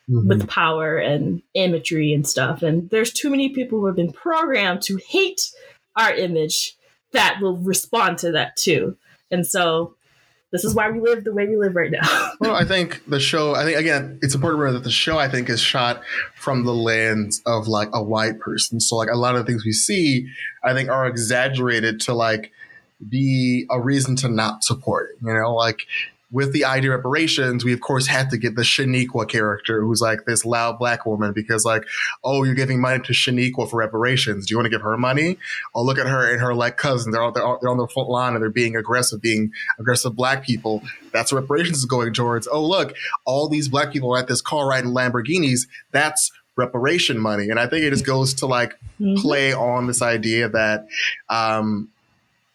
Mhm. with power and imagery and stuff. And there's too many people who have been programmed to hate our image that will respond to that too. And so this is why we live the way we live right now. Well, I think the show. I think again, it's important to remember that the show. I think is shot from the lens of like a white person. So like a lot of the things we see, I think, are exaggerated to like be a reason to not support it. You know, like with the idea of reparations, we of course had to get the Shaniqua character, who's like this loud black woman, because like, oh, you're giving money to Shaniqua for reparations. Do you want to give her money? Oh, look at her and her like cousin. They're, all, they're, all, they're on the front line and they're being aggressive, being aggressive black people. That's what reparations is going towards. Oh, look, all these black people are at this car riding Lamborghinis. That's reparation money. And I think it just goes to like Mhm. play on this idea that um,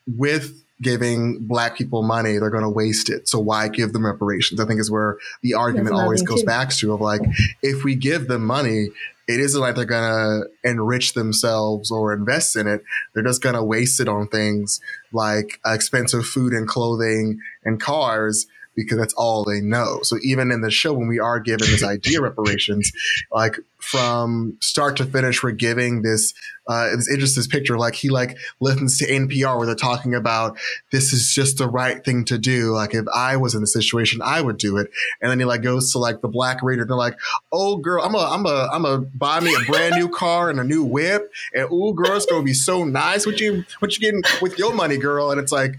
with giving black people money, they're going to waste it. So why give them reparations? I think is where the argument always goes too. back to of like, if we give them money, it isn't like they're going to enrich themselves or invest in it. They're just going to waste it on things like expensive food and clothing and cars because that's all they know. So even in the show, when we are given this idea reparations, like from start to finish, we're giving this uh, this interesting picture. Like he like listens to NPR where they're talking about this is just the right thing to do. Like if I was in the situation, I would do it. And then he like goes to like the black reader. They're like, "Oh girl, I'm a I'm a I'm a buy me a brand new car and a new whip. And ooh, girl, it's gonna be so nice. What you what you getting with your money, girl?" And it's like.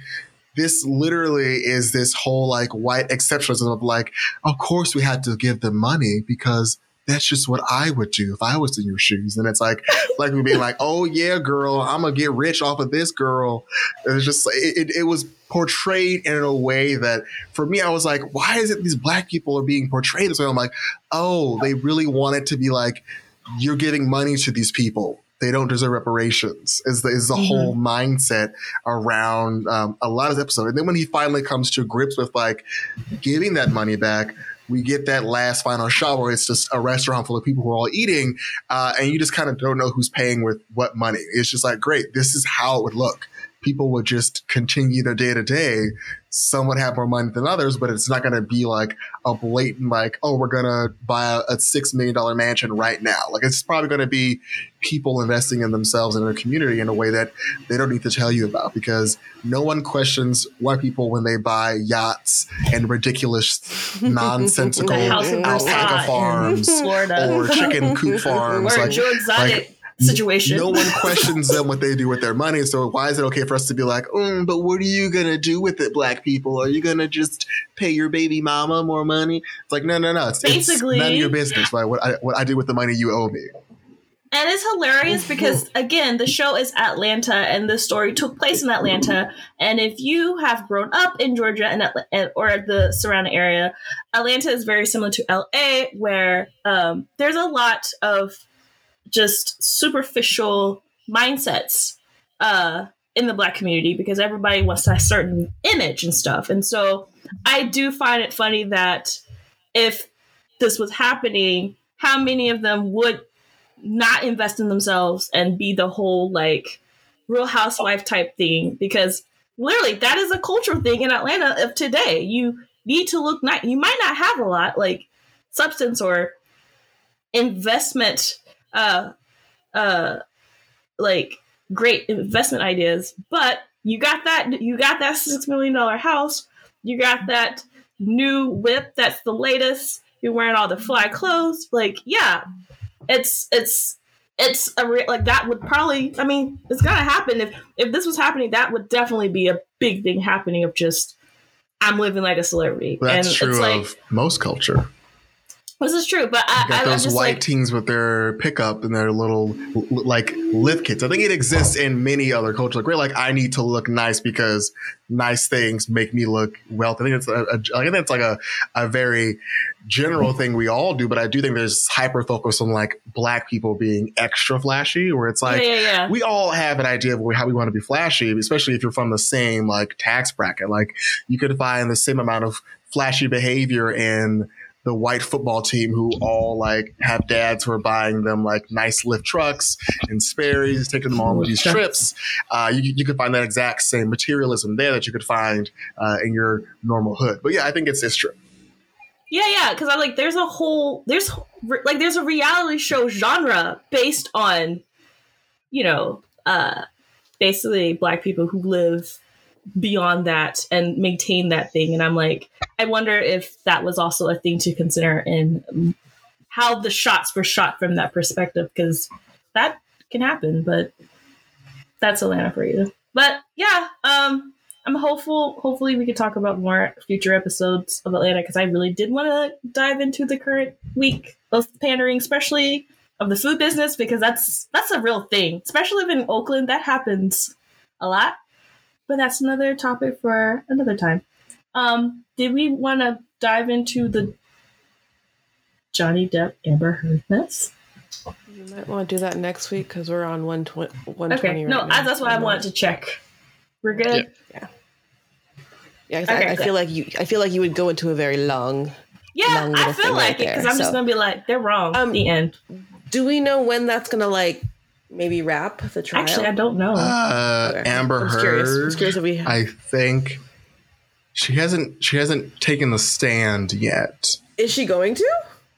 This literally is this whole like white exceptionalism of like, of course we had to give them money because that's just what I would do if I was in your shoes. And it's like, like we being like, oh yeah, girl, I'm gonna get rich off of this girl. It was just, it, it, it was portrayed in a way that for me, I was like, why is it these black people are being portrayed this way? I'm like, oh, they really want it to be like, you're giving money to these people. They don't deserve reparations. Is the is the Mhm. whole mindset around um, a lot of the episode. And then when he finally comes to grips with like giving that money back, we get that last final shot where it's just a restaurant full of people who are all eating, uh, and you just kind of don't know who's paying with what money. It's just like, great, this is how it would look. People would just continue their day to day. Some would have more money than others, but it's not going to be like a blatant, like, oh, we're going to buy a, a $6 million mansion right now. Like, it's probably going to be people investing in themselves and their community in a way that they don't need to tell you about because no one questions white people when they buy yachts and ridiculous, nonsensical alpaca farms or chicken coop farms. or like, like, situation. no one questions them what they do with their money. So why is it okay for us to be like, mm, but what are you gonna do with it, black people? Are you gonna just pay your baby mama more money? It's like, no, no, no. It's, Basically- it's none of your business, right? What I what I do with the money you owe me. And it's hilarious because again, the show is Atlanta, and the story took place in Atlanta. And if you have grown up in Georgia and Atla- or the surrounding area, Atlanta is very similar to LA, where um, there's a lot of just superficial mindsets uh, in the Black community because everybody wants a certain image and stuff. And so I do find it funny that if this was happening, how many of them would not invest in themselves and be the whole like real housewife type thing because literally that is a cultural thing in Atlanta of today. You need to look nice. You might not have a lot like substance or investment uh uh like great investment ideas, but you got that you got that 6 million dollar house, you got that new whip that's the latest, you're wearing all the fly clothes, like yeah, it's it's it's a re- like that would probably i mean it's gonna happen if if this was happening that would definitely be a big thing happening of just i'm living like a celebrity That's and true it's like of most culture. This is true, but I, got I, those white like, teens with their pickup and their little like lift kits. I think it exists in many other cultures. Like we're like, I need to look nice because nice things make me look wealthy. I think it's a, a I think it's like a, a very general thing we all do, but I do think there's hyper focus on like black people being extra flashy, where it's like yeah, yeah, yeah. we all have an idea of how we want to be flashy, especially if you're from the same like tax bracket. Like you could find the same amount of flashy behavior in the white football team who all like have dads who are buying them like nice lift trucks and Sperry's, taking them on these trips. Uh, you, you could find that exact same materialism there that you could find uh, in your normal hood. But yeah, I think it's it's true. Yeah, yeah, because I like there's a whole there's like there's a reality show genre based on, you know, uh, basically black people who live beyond that and maintain that thing. And I'm like, I wonder if that was also a thing to consider in how the shots were shot from that perspective, because that can happen. But that's Atlanta for you. But yeah, um, I'm hopeful. Hopefully, we can talk about more future episodes of Atlanta because I really did want to dive into the current week of pandering, especially of the food business because that's that's a real thing, especially in Oakland. That happens a lot, but that's another topic for another time. Um, did we want to dive into the Johnny Depp Amber Heard mess? You might want to do that next week because we're on 120. 120 Okay, right no, now. That's why I wanted to check. We're good. Yeah. Yeah. Okay, I, I feel like you. I feel like you would go into a very long. Yeah, Long I feel like right it because I'm just gonna be like, they're wrong. Um, the end. Do we know when that's gonna like maybe wrap the trial? Actually, I don't know. Uh, Okay. Amber I'm just curious. I'm Heard. curious if we. I think she hasn't she hasn't taken the stand yet. is she going to?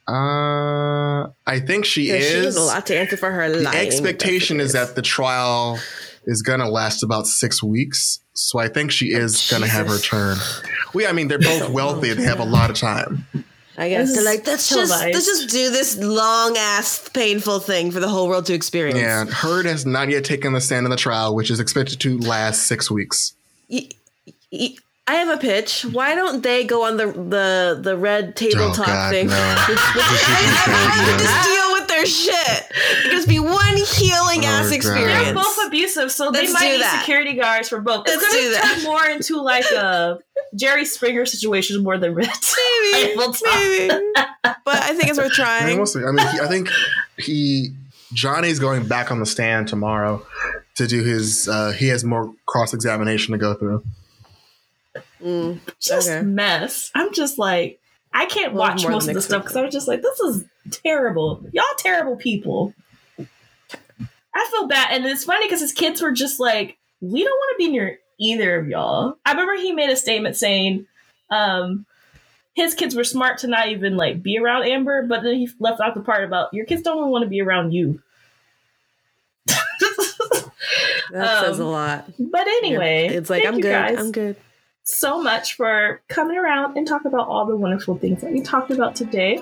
Uh, I think she is. She has a lot to answer for her. the lying, expectation is that the trial is gonna last about six weeks. So I think she is gonna have her Jesus. turn. Well, yeah, I mean they're both wealthy. They have a lot of time. I guess they're like let's just televised. let's just do this long ass painful thing for the whole world to experience. Yeah, Heard has not yet taken the stand in the trial, which is expected to last six weeks. Y- y- I have a pitch. Why don't they go on the the the red table Oh, talk God, thing? no. just deal with their shit. It just be one healing ass Oh, God. experience. They're both abusive, so they Let's might do need that. security guards for both. It's Let's do that. turn more into like a Jerry Springer situation more than Red. maybe, maybe. But I think it's worth trying. I mean, trying. we'll see. I mean, he, I think he Johnny's going back on the stand tomorrow to do his. Uh, he has more cross examination to go through. Mm, just Okay. mess. I'm just like, I can't watch most of the stuff because I was just like, this is terrible. Y'all terrible people. I feel bad, and it's funny because his kids were just like, we don't want to be near either of y'all. I remember he made a statement saying, um, his kids were smart to not even like be around Amber, but then he left out the part about your kids don't want to be around you. that says a Um, lot. But anyway, it's like I'm good. guys. I'm good. So much for coming around and talk about all the wonderful things that we talked about today.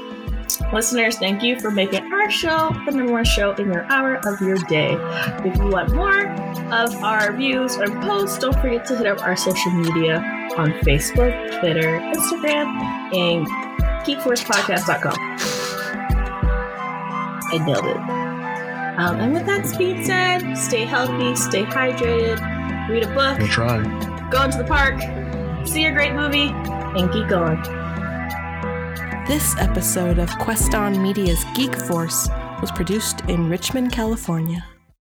Listeners, thank you for making our show the number one show in your hour of your day. If you want more of our views or posts, don't forget to hit up our social media on Facebook, Twitter, Instagram, and geekforcepodcast.com. I nailed it. Um, and with that being said, stay healthy, stay hydrated, read a book, We'll try. go into the park, see a great movie, and geek on. This episode of Queston Media's Geek Force was produced in Richmond, California.